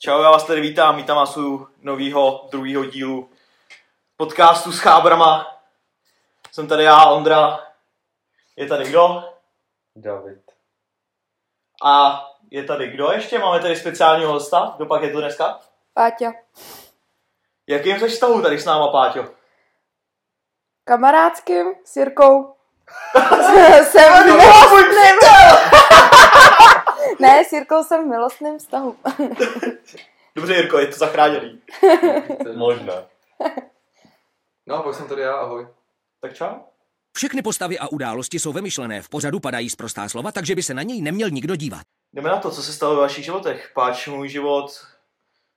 Čau, já vás tady vítám, vítám vás u nového druhého dílu podcastu s chábrama. Jsem tady já, Ondra. Je tady kdo? David. A je tady kdo ještě? Máme tady speciálního hosta. Kdo pak je to dneska? Páťa. Jakým jsi vztahu tady s náma, Páťo? Kamarádským s Jirkou. jsem. Ne, s Jirkou jsem v milostném vztahu. Dobře, Jirko, je to zachráněný. Možná. No a pak jsem tady já, ahoj. Tak čau. Všechny postavy a události jsou vymyšlené, v pořadu padají zprostá slova, takže by se na něj neměl nikdo dívat. Jdeme na to, co se stalo ve vašich životech. Páč, můj život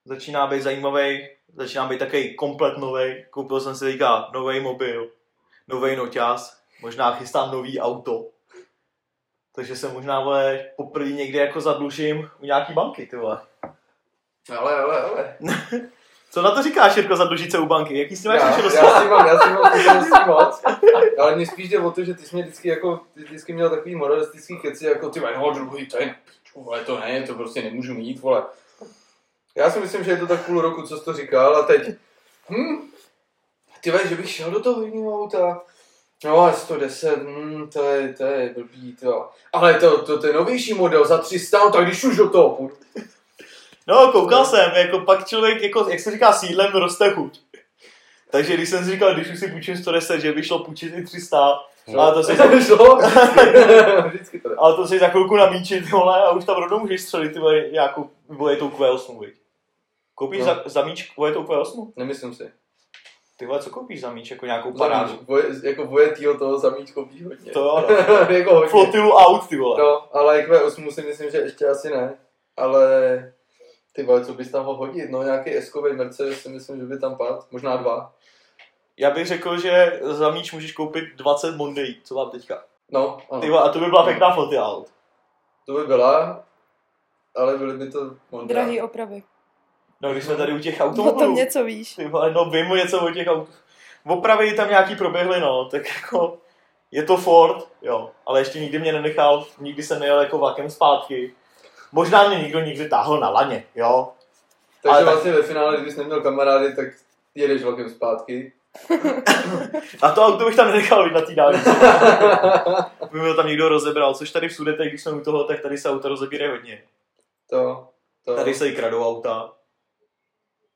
začíná být zajímavý, začíná být takový komplet nový. Koupil jsem si teďka nový mobil, nový noťaz, možná chystám nový auto. Takže se možná, vole, poprvé někdy jako zadlužím u nějaký banky, ty vole. Ale, ale, ale. Co na to říkáš, Jirko, zadlužit se u banky? Jaký s tím máš Já, já zkušenosti? s tím mám, já s tím mám zkušenosti moc. Ale mě spíš jde o to, že ty jsi mě vždycky jako, ty vždycky měl takový moralistický keci, jako ty no, dluhy, to je, vole, to ne, to prostě nemůžu mít, vole. Já si myslím, že je to tak půl roku, co jsi to říkal, a teď, hm, ty vole, že bych šel do toho jiného auta, No, ale 110, hm, to je, to je blbý, to. Ale to, to, to je novější model za 300, no tak když už do toho půjdu. No, koukal jsem, jako pak člověk, jako, jak se říká, sídlem roste chuť. Takže když jsem si říkal, když už si půjčím 110, že by šlo půjčit i 300, ale to si, šlo. Vždycky to ale to si za chvilku namíčit, vole, a už tam rovnou můžeš střelit, vole, nějakou vojetou Q8, viď? Koupíš No. za, za míč vojetou Q8? Nemyslím si. Ty vole, co koupíš za míč, jako nějakou parádu? Boje, jako vojetýho toho zamíč koupí hodně. To jo, no. jako hodně. Flotilu aut, ty vole. No, ale Q8 si myslím, že ještě asi ne. Ale ty vole, co bys tam mohl hodit? No nějaký eskový Mercedes si myslím, že by tam padl. Možná dva. Já bych řekl, že za míč můžeš koupit 20 Monday, co mám teďka. No, ano. Ty vole, a to by byla pěkná flotila aut. To by byla, ale byly by to mondra. Drahý opravy. No, když jsme tady u těch O automobilů. tom něco víš. Ty vole, no vím něco o těch autech. Opravy tam nějaký proběhly, no, tak jako je to Ford, jo, ale ještě nikdy mě nenechal, nikdy jsem nejel jako vlakem zpátky. Možná mě nikdo nikdy táhl na laně, jo. Takže Ale tak- vlastně ve finále, kdybys neměl kamarády, tak jedeš vlakem zpátky. A to auto bych tam nenechal být na té dálnici. By mi ho tam někdo rozebral, což tady v Sudetech, když jsme u toho, tak tady se auta rozebírají hodně. To, to. Tady se i kradou auta.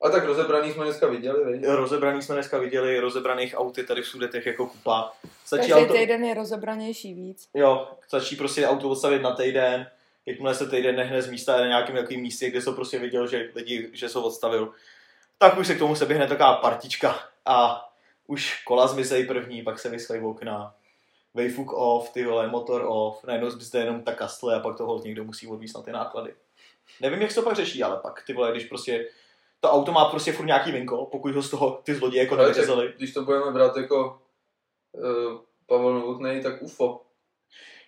A tak rozebraný jsme dneska viděli, veď? Rozebraný jsme dneska viděli, rozebraných aut je tady v Sudetech jako kupa. Stačí Každý auto, týden je rozebranější víc. jo, stačí prostě auto odstavit na týden, jakmile se týden nehne z místa na nějakém takovém místě, kde jsem prostě viděl, že lidi, že se odstavil, tak už se k tomu se běhne taková partička a už kola zmizejí první, pak se vyschlej okna, vejfuk off, ty vole, motor off, najednou zbyste jenom ta kastle a pak to hold někdo musí odvízt na ty náklady. Nevím, jak se to pak řeší, ale pak ty vole, když prostě to auto má prostě furt nějaký vinko, pokud ho z toho ty zloději jako nevyřezali. když to budeme brát jako uh, Pavel Novotnej, tak UFO.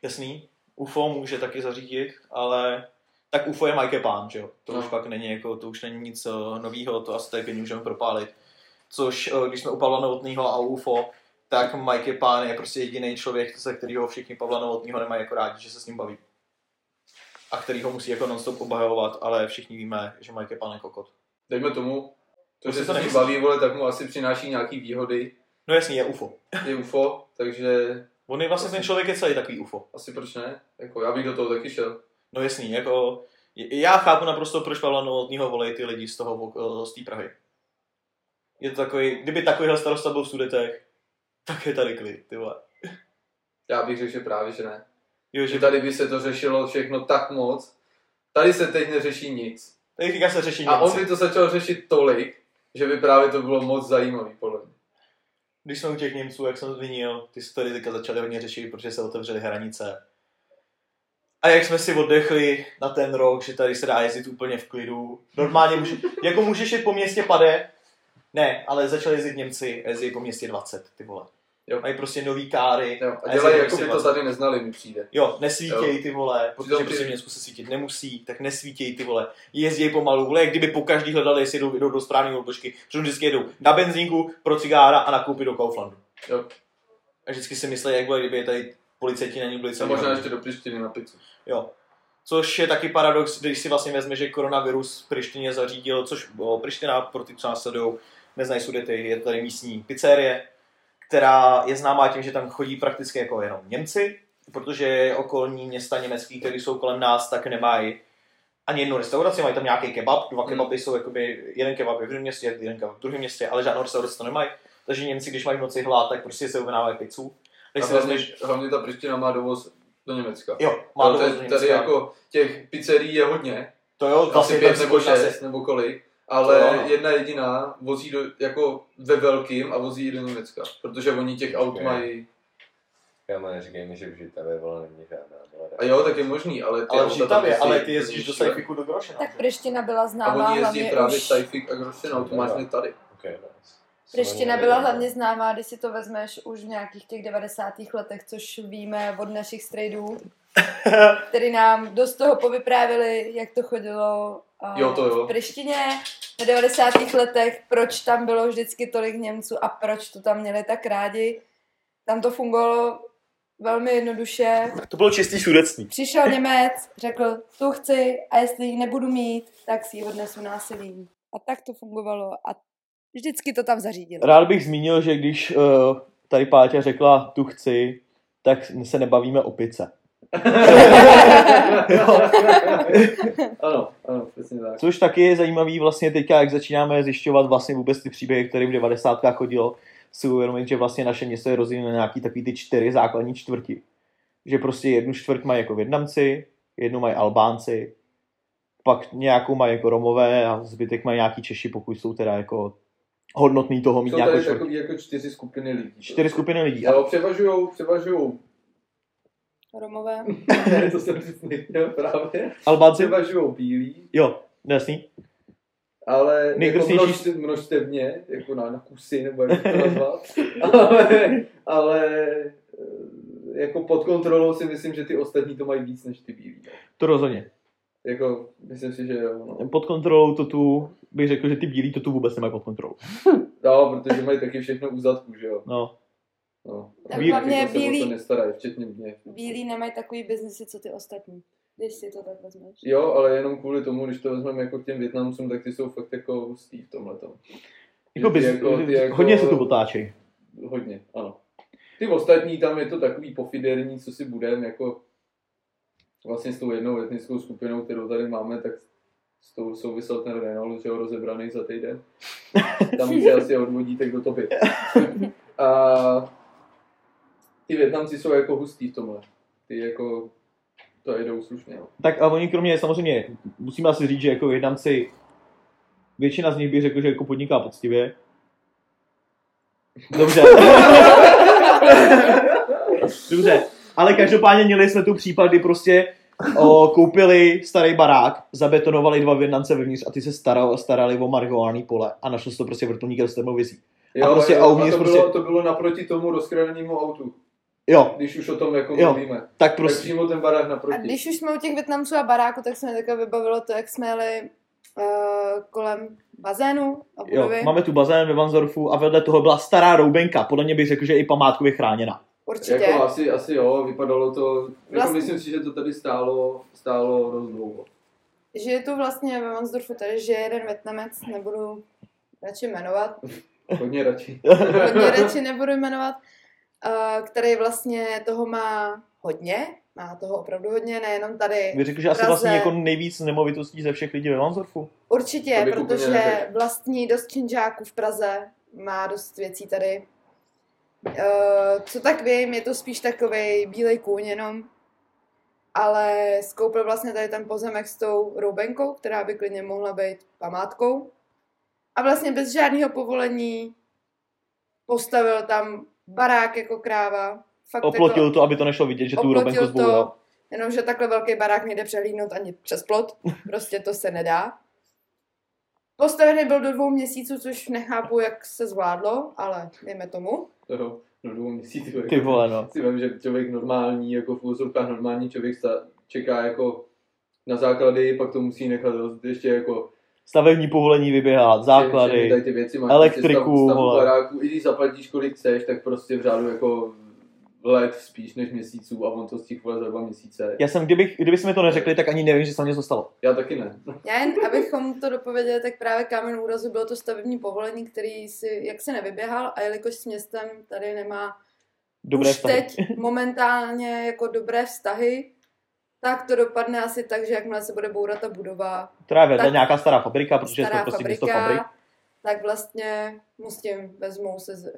Jasný, UFO může taky zařídit, ale tak UFO je Mike Pán, že jo? To No. už pak není jako, to už není nic uh, nového, to asi taky můžeme propálit. Což, uh, když jsme u Pavla Novotného a UFO, tak Mike Pán je prostě jediný člověk, se kterého všichni Pavla Novotného nemají jako rádi, že se s ním baví. A který ho musí jako non-stop obhajovat, ale všichni víme, že Mike Pán je kokot. Dejme tomu, to, To si že to se nemyslíš? baví, vole, tak mu asi přináší nějaký výhody. No jasný, je UFO. Je UFO, takže On je vlastně ten člověk je celý takový UFO. asi proč ne? Jako, já bych do toho taky šel. No jasný, jako já chápu naprosto, proč Pavla Novotního volej ty lidi z toho, z té Prahy. Je to takový, kdyby takovýhle starosta byl v Sudetech, tak je tady klid, ty vole. Já bych řekl, že právě, že ne. Jo, Že že tady by se to řešilo všechno tak moc. Tady se teď neřeší nic. Tady teďka se řeší A on by to začal řešit tolik, že by právě to bylo moc zajímavý, podle mě. Když jsme u těch Němců, jak jsem zmínil, ty se tady teďka začali hodně řešit, protože se otevřely hranice. A jak jsme si oddechli na ten rok, že tady se dá jezdit úplně v klidu. Normálně může, jako můžeš jít po městě pade, ne, ale začali jezdit Němci a jezdí po městě 20, ty vole. Jo. Mají prostě nový káry. Jo, a dělají, po jako by to 20. tady neznali, mi přijde. Jo, nesvítěj ty vole, protože Přitom ty- prostě v Německu se svítit nemusí, tak nesvítěj ty vole. Jezdí pomalu, vole, jak kdyby po každý hledali, jestli jdou, jdou do správné odbočky, protože vždycky jedou na benzínku, pro cigára a nakoupit do Kauflandu. Jo. A vždycky si myslí, jak bude, kdyby je tady policajti na ní byli A celý možná ještě do Prištiny na pizzu. Jo. Což je taky paradox, když si vlastně vezme, že koronavirus v Prištině zařídil, což o, Priština pro ty, co nás sledují, neznají sudety, je to tady místní pizzerie, která je známá tím, že tam chodí prakticky jako jenom Němci, protože okolní města německý, které jsou kolem nás, tak nemají ani jednu restauraci, mají tam nějaký kebab, dva Hmm. kebaby jsou jakoby, jeden kebab je v jednom městě, jeden kebab v druhém městě, ale žádnou restauraci to nemají. Takže Němci, když mají v noci hlad, tak prostě se objednávají pizzu. Když A si hlavně, vezmeš, hlavně ta Priština má dovoz do Německa. jo, má to tady, tady Německa. jako těch pizzerií je hodně, to jo, asi vlastně pět nebo šest nebo kolik, ale To no. jedna jediná vozí do, jako ve velkým a vozí i do Německa, protože oni těch aut Ok. mají, Kámo, neříkej mi, že v Žitavě, vole, není žádná, vole. a jo, tak je možný, ale ty Ale v auta tam Žitavě, jezdí ale ty jezdíš do. Sajfiku do Grošena. Tak Priština byla A známá oni jezdí právě už... Sajfik a Grošen automáčně tady. Okay, nice. Byla hlavně známá, když si to vezmeš už v nějakých těch 90. letech, což víme od našich strejdů, který nám dost toho povyprávili, jak to chodilo a Jo, to jo. v Prištině v 90. letech, proč tam bylo vždycky tolik Němců a proč to tam měli tak rádi. Tam to fungovalo velmi jednoduše. To bylo čistý sudectví. Přišel Němec, řekl, tu chci a jestli ji nebudu mít, tak si ji odnesu násilím. A tak to fungovalo a vždycky to tam zařídili. Rád bych zmínil, že když uh, tady Páťa řekla tu chci, tak se nebavíme o pice. ano, ano, přesně tak. Což taky je zajímavý vlastně teďka, jak začínáme zjišťovat vlastně vůbec ty příběhy, které v 90. chodilo, si uvědomit, že vlastně naše město je rozděleno na nějaký takový ty čtyři základní čtvrti. Že prostě jednu čtvrť mají jako Větnamci, jednu mají Albánci, pak nějakou mají jako Romové a zbytek mají nějaký Češi, pokud jsou teda jako hodnotný toho mít Jsou nějakou tady čtvrť. takový jako čtyři skupiny lidí. Čtyři skupiny lidí. A Jo, převažujou, převažujou, Romové. ne, to jsem říct nechtěl právě, Albánci? převažujou bílí, Jo, jasný. ale jako Nejkrásnější- množstv, množstevně, jako na, na kusy, nebo jak to nazvat, ale, ale eh, jako pod kontrolou si myslím, že ty ostatní to mají víc než ty bílí. To rozhodně. Jako, myslím si, že jo, no. Pod kontrolou to tu, bych řekl, že ty bílí to tu vůbec nemají pod kontrolou. no, protože mají taky všechno u zadku, že jo. No, No. Tak Bílí- hlavně jako bílí, to nestarají, včetně mě. bílí nemají takový biznesy, co ty ostatní. Když si to tak vezmeš. Jo, ale jenom kvůli tomu, když to vezmeme jako k těm Větnamcům, tak ty jsou fakt jako hustý v tomhle jako, Ty bys, jako- ty jako- hodně se tu otáčej. Hodně, ano. Ty ostatní tam je to takový pofiderní, co si budeme, jako vlastně s tou jednou etnickou skupinou, kterou tady máme, tak s tou souvisel ten Renault, že jo, rozebraný za týden. Tam se asi odvodíte, kdo to byl. A ty Větnamci jsou jako hustý v tomhle. Ty jako to jedou slušně. No. Tak a oni kromě, samozřejmě, musíme asi říct, že jako Větnamci, většina z nich bych řekl, že jako podniká poctivě. Dobře. Dobře. Ale každopádně měli jsme tu případ, kdy prostě o, koupili starý barák, zabetonovali dva Větnamce vevnitř a ty se starali, starali o marihuánní pole a našlo se to prostě vrtulníkem s termovizí. Jo, prostě jo, a uvnitř to, prostě- bylo, to bylo naproti tomu rozkradenému autu, Jo, když už o tom jako Jo. mluvíme. tak Tak prostě, přímo ten barák A naproti. když už jsme u těch Větnamců a baráku, tak se mi takhle vybavilo to, jak jsme jeli uh, kolem bazénu a jo, máme tu bazén ve Vanzorfu a vedle toho byla stará roubenka, podle mě bych řekl, že i památkově chráněna. Určitě. Jako asi, asi jo, vypadalo to, jako Vlastně- myslím si, že to tady stálo, stálo dost dlouho. Že je tu vlastně ve Mansdorfu tady, že je jeden Větnamec, nebudu radši jmenovat, Hodně radši. hodně radši nebudu jmenovat, který vlastně toho má hodně, má toho opravdu hodně, nejenom tady. Bych řekl, že asi vlastně jako nejvíc nemovitostí ze všech lidí ve Vanzorfu. Určitě, protože vlastní dost činžáků v Praze, má dost věcí tady. Uh, co tak vím, je to spíš takový bílej kůň jenom, ale skoupil vlastně tady ten pozemek s tou roubenkou, která by klidně mohla být památkou. A vlastně bez žádného povolení postavil tam barák jako kráva. Fakt Oplotil jako, to, aby to nešlo vidět, že tu robenku zboural. to, jenomže takhle velký barák nejde přehlídnout ani přes plot, prostě to se nedá. Postavený byl do dvou měsíců, což nechápu, jak se zvládlo, ale dejme tomu. Toho, no dvou měsíců. Ty vole, no. Si vím, že člověk normální, jako v úzovkách normální člověk sta- čeká jako na základy, pak to musí nechat ještě jako Stavební povolení vyběhat, všechny základy. tady ty věci máš elektriku, prostě stav, stavu vole. baráku, i když zaplatíš kolik chceš, tak prostě v řádu jako let spíš než měsíců a on to stihl vole za dva měsíce. Já jsem, kdybych, kdyby mi to neřekli, tak ani nevím, že se něco stalo. Já taky ne. Já jen, abychom to dopověděli, tak právě kámen úrazu bylo to stavební povolení, který si, jak se nevyběhal a jelikož s městem tady nemá Dobré už vztahy. teď momentálně jako dobré vztahy, tak to dopadne asi tak, že jakmile se bude bourat ta budova, Která je vedle Tak- nějaká stará fabrika, protože je to stará prostě město fabrika, fabrik. tak vlastně mu s tím vezmou se, z-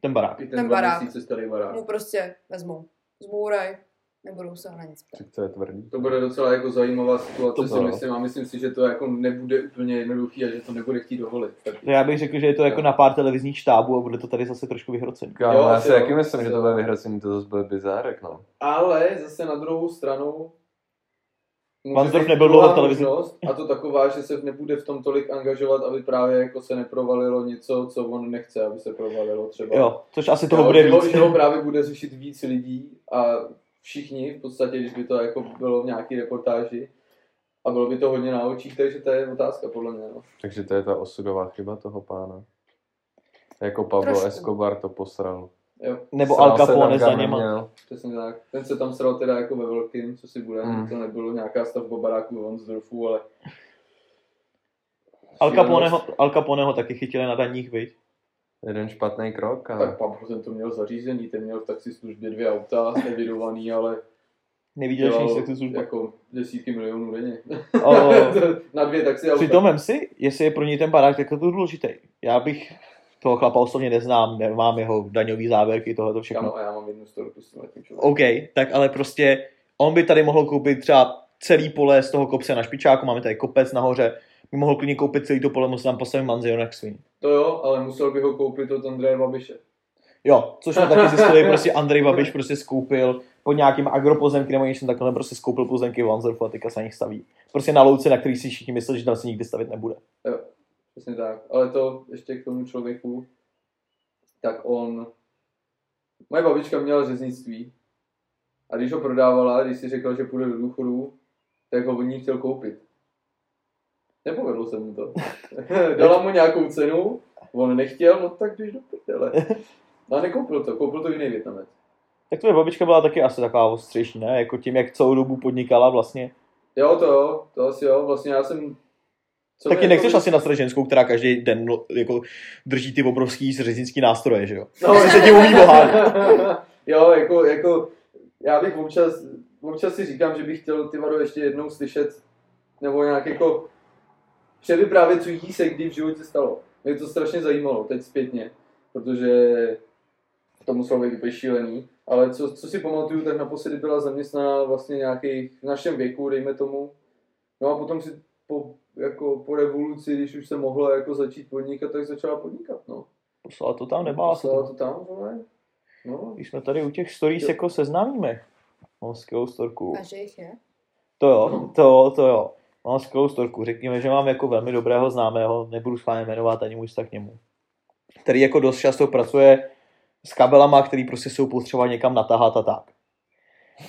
Ten barák. I ten, Ten barák. starý barák. mu prostě vezmou. Zbouraj, nebudou se ho na nic ptát. Tak to je tvrdý. To bude docela jako zajímavá situace, To si bylo. myslím, a myslím si, že to jako nebude úplně jednoduchý a že to nebude chtít dovolit. Tak Já bych řekl, že je to jako na pár televizních štábů a bude to tady zase trošku vyhrocený. Jo, já asi si jo, taky myslím, asi že to jo. bude vyhrocený, to zase bude bizárek, no. Ale zase na druhou stranu Vansdorf nebyl dlouho v televizi. možnost, A to taková, že se nebude v tom tolik angažovat, aby právě jako se neprovalilo něco, co on nechce, aby se provalilo třeba. Jo, což asi toho Jo, bude víc. Že ho právě bude řešit víc lidí a všichni v podstatě, když by to jako bylo v nějaký reportáži a bylo by to hodně na očích, takže to je otázka podle mě. No. Takže to je ta osudová chyba toho pána. Jako Pablo Trošku. Escobar to posral. Jo, Nebo Sral Al Capone za něma. přesně tak. Ten se tam sral teda jako ve velkým, co si bude, Mm. to nebylo nějaká stavba baráku v Vansdorfu, ale Al Caponeho, Al Caponeho taky chytili na daních, viď? Jeden špatný krok a Tak Pablo ten to měl zařízený, ten měl v taxislužbě dvě auta, evidovaný, ale Neviděl jsi to služba. jako desítky milionů denně. O, Na dvě taxi auta. Přitom vem si, jestli je pro něj ten barák, tak je to důležitý. Já bych toho chlapa osobně neznám, nemám jeho daňový závěrky, tohle všechno. Ano, a já mám jednu storku s tím tím člověkem. OK, tak ale prostě on by tady mohl koupit třeba celý pole z toho kopce na špičáku, máme tady kopec nahoře, mohl klidně koupit celý to pole, musel tam postavit manzion jak svin. To jo, ale musel bych ho koupit od Andreje Babiše. Jo, což jsme taky zjistili, prostě Andrej Babiš prostě skoupil pod nějakým agropozemky nebo něčím takhle, prostě skoupil pozemky v Lansdorfu a teďka se na nich staví. Prostě na louce, na který si všichni mysleli, že tam se nikdy stavit nebude. Jo, přesně tak. Ale to ještě k tomu člověku, tak on... Moje babička měla řeznictví a když ho prodávala, když si řekla, že půjde do důchodu, tak ho od ní chtěl koupit. Nepovedlo se mu to. Dala mu nějakou cenu, on nechtěl, no tak běž do prdele. No a nekoupil to, koupil to jiný Větnamec. Tak tvoje babička byla taky asi taková ostřejší, ne? Jako tím, jak celou dobu podnikala vlastně. Jo, to jo, to asi jo, vlastně já jsem... co Taky nechceš jako- asi na ženskou, která každý den no, jako drží ty obrovský řeznický nástroje, že jo? No, se tím umí jo, jako, jako, já bych občas, občas si říkám, že bych chtěl ty vado ještě jednou slyšet, nebo nějak jako převyprávět, co jí se kdy v životě stalo. Mě to strašně zajímalo, teď zpětně, protože to muselo být úplně šílený. Ale co, co si pamatuju, tak naposledy byla zaměstnaná vlastně nějaký v našem věku, dejme tomu. No a potom si po, jako po revoluci, když už se mohlo jako začít podnikat, tak začala podnikat, no. Poslala to tam, nebála se Poslala to. to tam, vole. No, Když jsme tady u těch stories jako seznámíme. Mám skvělou storku. A že jich je? To jo, to, to jo. Mám skvělou storku. Řekněme, že mám jako velmi dobrého známého, nebudu schválně jmenovat ani můj vztah k němu. Který jako dost často pracuje s kabelama, který prostě jsou potřeba někam natáhat a tak.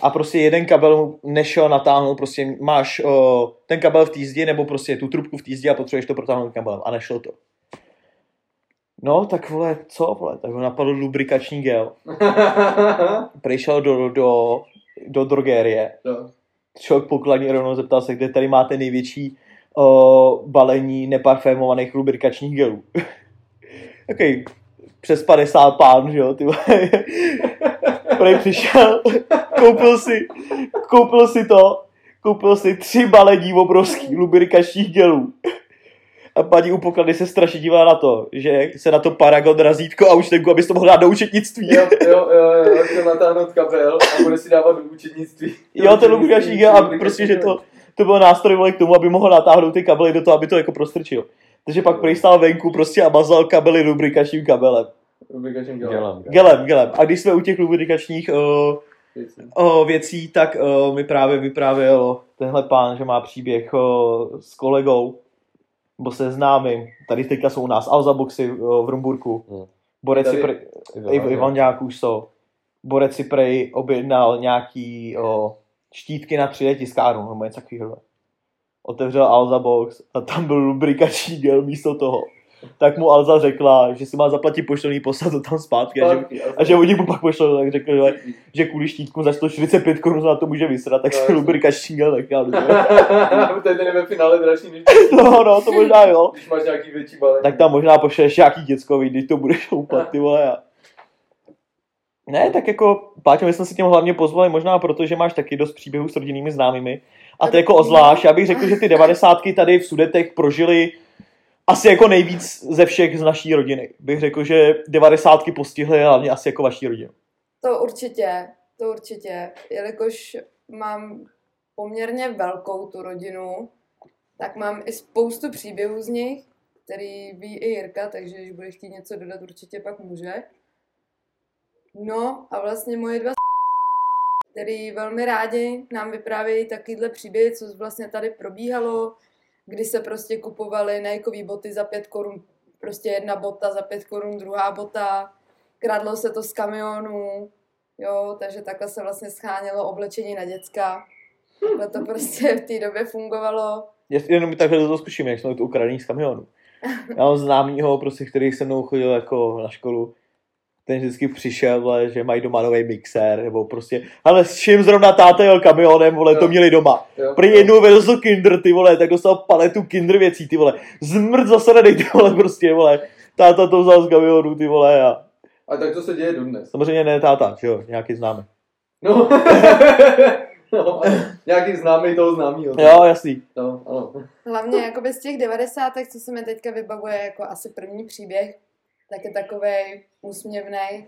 A prostě jeden kabel mu nešel natáhnout, prostě máš o, ten kabel v té zdi, nebo prostě tu trubku v té zdi a potřebuješ to protáhnout kabelem a nešlo to. No, tak vole, co vole, tak ho napadl lubrikační gel. Přišel do, do, do drogerie, no. Člověk pokladní rovnou zeptal se, kde tady máte největší o, balení neparfémovaných lubrikačních gelů. Takový přes 50 pán, že jo, ty. Prej přišel, koupil si, koupil si to, koupil si tři balení obrovských lubrikačních gelů. A paní u poklady se strašně dívá na to, že se na to paragon razítko a účtenku, abys to mohl dát do účetnictví. Jo, jo, jo, jo, chtěl natáhnout kabel a bude si dávat do účetnictví. Jo, ten lubrikační gel a prostě, že to, to byl nástroj vole, k tomu, aby mohl natáhnout ty kabely do toho, aby to jako prostrčil. Takže pak prý stál venku prostě a mazal kabely lubrikačním kabelem. Lubrikačním gelem. Gelem. Gelem, gelem. A když jsme u těch lubrikačních o, Věci. o, věcí, tak o, mi právě vyprávěl tenhle pán, že má příběh o, s kolegou, nebo se známým. Tady teďka jsou u nás Alza Boxy o, v Rumburku. Hmm. Borec si prej, Iv- Ivan nějak už jsou. Borec si prej objednal nějaký o, štítky na 3D tiskárnu, nebo něco takového. Otevřel Alza Box a tam byl lubrikační gel místo toho. Tak mu Alza řekla, že si má zaplatit poštovný poslat to tam zpátky a že, a že oni mu pak pošlou, tak řekl, že, že kvůli štítku za 145 korun na to může vysrat, tak si No, lubrikační gel nechal. to je ten ve finále dražší než No, no, to možná jo. když máš nějaký větší balení. Tak tam možná pošleš nějaký děckový, když to budeš houpat, ty vole. A... Ne, tak jako, Páťo, my jsme si tím hlavně pozvali možná proto, že máš taky dost příběhů s rodinnými známými. A to jako ozvlášť, já bych řekl, že ty devadesátky tady v Sudetech prožili asi jako nejvíc ze všech z naší rodiny. Bych řekl, že devadesátky postihly hlavně asi jako vaší rodinu. To určitě, to určitě. Jelikož mám poměrně velkou tu rodinu, tak mám i spoustu příběhů z nich, který ví i Jirka, takže když bude chtít něco dodat, určitě pak může. No a vlastně moje dva který velmi rádi nám vyprávějí takovýhle příběhy, co vlastně tady probíhalo, kdy se prostě kupovaly Nikeový boty za pět korun, prostě jedna bota za pět korun, druhá bota, kradlo se to z kamionů, jo, takže takhle se vlastně schánělo oblečení na děcka. Takhle to prostě v té době fungovalo. Já jenom takhle to zkuším, jak jsme to ukradený z kamionu. Já mám známýho, prostě, který se mnou chodil jako na školu. Ten vždycky přišel, vole, že mají doma nový mixér, nebo prostě, ale s čím zrovna táta jel kamionem, vole, to Jo. měli doma. Jo, Prý jednou vezl kinder, ty vole, tak dostal paletu kinder věcí, ty vole. Zmrt zasadený, ty vole, prostě, vole. Táta to vzal z kamionu, ty vole, a A tak to se děje dodnes. samozřejmě ne táta, že jo, nějaký známý. No. no, nějaký známý toho známýho. Jo, jasný. No, ano. Hlavně jakoby z těch devadesátek, co se mi teďka vybavuje jako asi první příběh, tak je takovej úsměvný.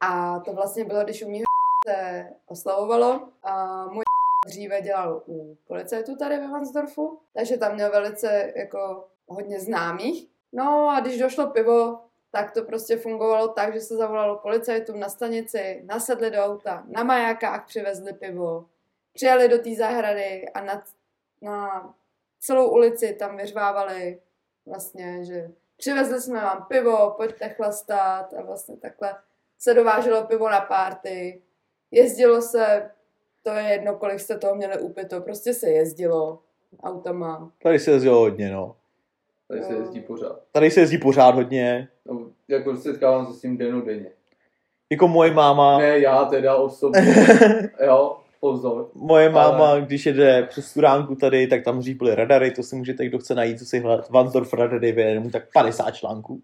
A to vlastně bylo, když u mého se oslavovalo. A můj dříve dělal u policajtu tady ve Vansdorfu, takže tam měl velice jako hodně známých. No a když došlo pivo, tak to prostě fungovalo tak, že se zavolalo policajtům na stanici, nasedli do auta, na majákách přivezli pivo, přijeli do té zahrady a na, na celou ulici tam vyřvávali vlastně, že přivezli jsme vám pivo, pojďte chlastat a vlastně takhle se dováželo pivo na párty. Jezdilo se, to je jedno, kolik jste toho měli upito, prostě se jezdilo autama. Tady se jezdilo hodně, no. Tady se jezdí pořád. Tady se jezdí pořád hodně. No, jako setkávám se s tím denodenně. Jako moje máma, Ne, já teda osobně. jo, pozor. moje máma, Ale- když jede přes Studánku tady, tak tam říply radary, to si můžete, kdo chce najít, co si hledat. Vansdorf radary, vyjede mu tak 50 článků.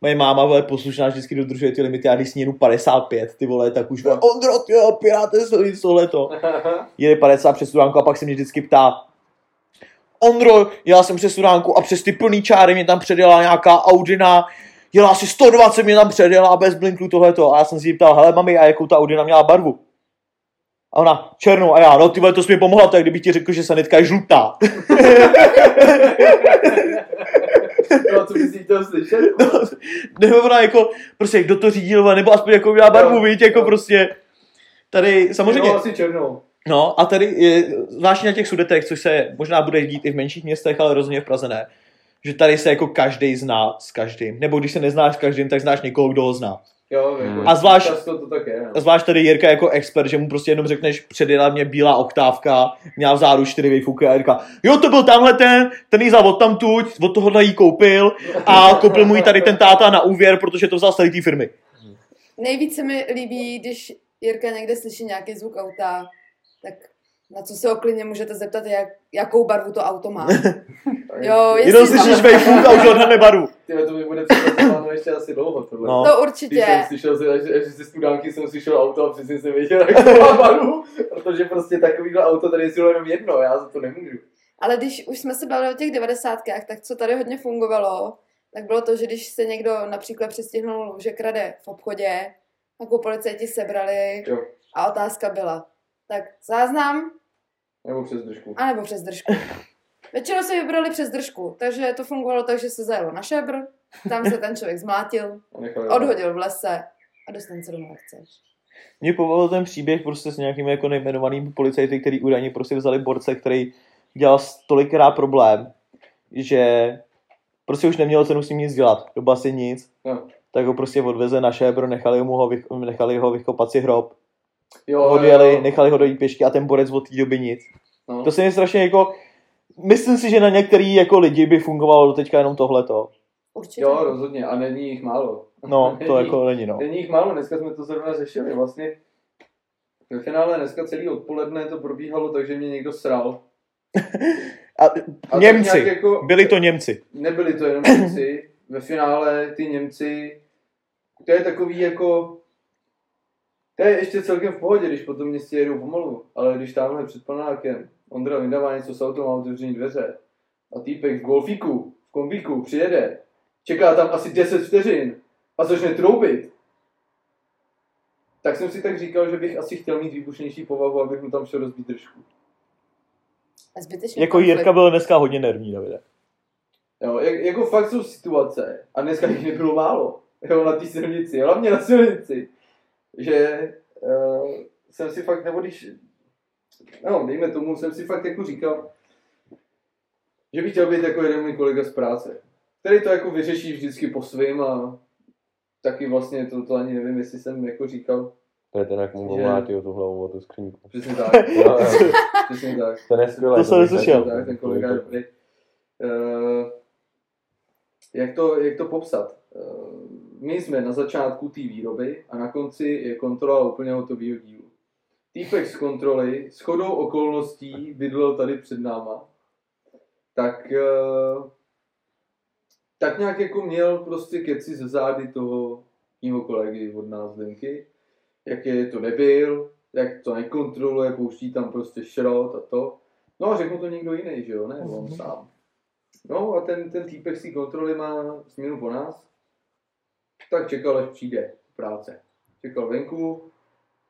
Moje máma, vole, poslušná, vždycky dodržuje ty limity, já když s ní jedu 55, ty vole, tak už, vole, Ondro, ty jo, piráte silnic, tohleto. Jede 50 přes Studánku a pak se mě vždycky ptá, Ondro, jela jsem přes Studánku a přes ty plný čáry mě tam předjela nějaká Audina, jela asi 120 mě tam předjela bez blinklu tohleto. A já jsem si ptal, hele mami, a jakou ta Audina měla barvu? A ona, černou. A já, no ty vole, to jsi mi pomohla, tak kdybych ti řekl, že sanitka je žlutá. no, co bys jí chtěl slyšet? nebo ona jako, prostě kdo to řídil, nebo aspoň jako měla barvu, Jo, víš, jako jo. prostě, tady samozřejmě, No, asi černou. No a tady je, zvláště na těch sudetech, což se možná bude dít i v menších městech, ale rozhodně v Praze ne, že tady se jako každý zná s každým. Nebo když se neznáš s každým, tak znáš někoho, kdo ho zná. Jo, jako, Hmm. A zvlášť- Často to tak je. A No. zvlášť tady Jirka jako expert, že mu prostě jenom řekneš, předjela mě bílá oktávka, měla vzadu čtyři výfuky a Jirka, jo to byl tamhle ten, ten jí vzal od tamtuť, od tohohle jí koupil a koupil mu ji tady ten táta na úvěr, protože to vzal z té firmy. Nejvíc se mi líbí, když Jirka někde slyší nějaký zvuk auta, tak na co se ho klidně můžete zeptat, jak, jakou barvu to auto má. Jo, Jenom jestli slyšíš vejfuk a už odhadne barvu. Tyhle, to mi bude ještě asi dlouho. Tohle. No. to Když určitě. jsem slyšel, že, že, ze studánky jsem slyšel auto a přesně jsem věděl, jak to má barvu, protože prostě takovýhle auto tady jezdilo jenom jedno, já za to nemůžu. Ale když už jsme se bavili o těch devadesátkách, tak co tady hodně fungovalo, tak bylo to, že když se někdo například přistihnul, že krade v obchodě, tak ho policajti sebrali Jo. a otázka byla, tak záznam Nebo přes držku. anebo přes držku. Většinou se vybrali přes držku, takže to fungovalo tak, že se zajelo na šebr, tam se ten člověk zmlátil, A nechali odhodil v lese a dostan se domů, jak chceš. Mě pobavil ten příběh prostě s nějakými jako nejmenovanými policajty, který údajně prostě vzali borce, který dělal tolikrát problém, že prostě už nemělo cenu s ním nic dělat, do basy nic, Jo. tak ho prostě odveze na šébr, nechali, mu ho, vych- nechali ho vykopat si hrob, Jo, odjeli, jo. nechali ho dojít pěšky a ten borec od té doby nic. No. To se mi strašně jako, myslím si, že na některý jako lidi by fungovalo do teďka jenom tohleto. Určitě. Jo, rozhodně. A není jich málo. No, to Není- jako není, no. Není jich málo, dneska jsme to zrovna řešili. Vlastně ve finále dneska celý odpoledne to probíhalo, takže mě někdo sral. A A Němci, jako- byli to Němci. Nebyli to jenom Němci. Ve finále ty Němci, to je takový jako, to je ještě celkem v pohodě, když po tom městě jedou pomalu, ale když tamhle před panákem Ondra vydává něco s autem a otevření dveře a týpek v golfíku, v kombíku přijede, čeká tam asi 10 vteřin a začne troubit, tak jsem si tak říkal, že bych asi chtěl mít výbušnější povahu, abych mu tam šel rozbít držku. Zbytečně Jako konflikt. Jirka byl dneska hodně nervní, Davide. Jo, jak, jako fakt jsou situace, a dneska jich nebylo málo, jo, na té silnici, hlavně na silnici, že uh, jsem si fakt, nebo když, no, dejme tomu, jsem si fakt jako říkal, že bych chtěl být jako jeden můj kolega z práce, který to jako vyřeší vždycky po svým a taky vlastně to, to ani nevím, jestli jsem jako říkal, To je ten, jak mu Že- omlátil tu hlavu o tu skříňku. přesně tak, jo. přesně tak. To je skvělé. To jsem neslyšel. Tak, ten kolega je dobrý. Uh, jak, to, jak to popsat? Uh, my jsme na začátku té výroby a na konci je kontrola úplně hotového dílu. Týpek z kontroly s chodou okolností bydlel tady před náma. Tak, uh, tak nějak jako měl prostě keci ze zády toho mého kolegy od nás Zdenky, jak je to nebyl, jak to nekontroluje, pouští tam prostě šrot a to. No a řekl to někdo jiný, že jo, ne, on sám. No a ten, ten týpek z té kontroly má směnu po nás, tak čekal, až přijde práce. Čekal venku,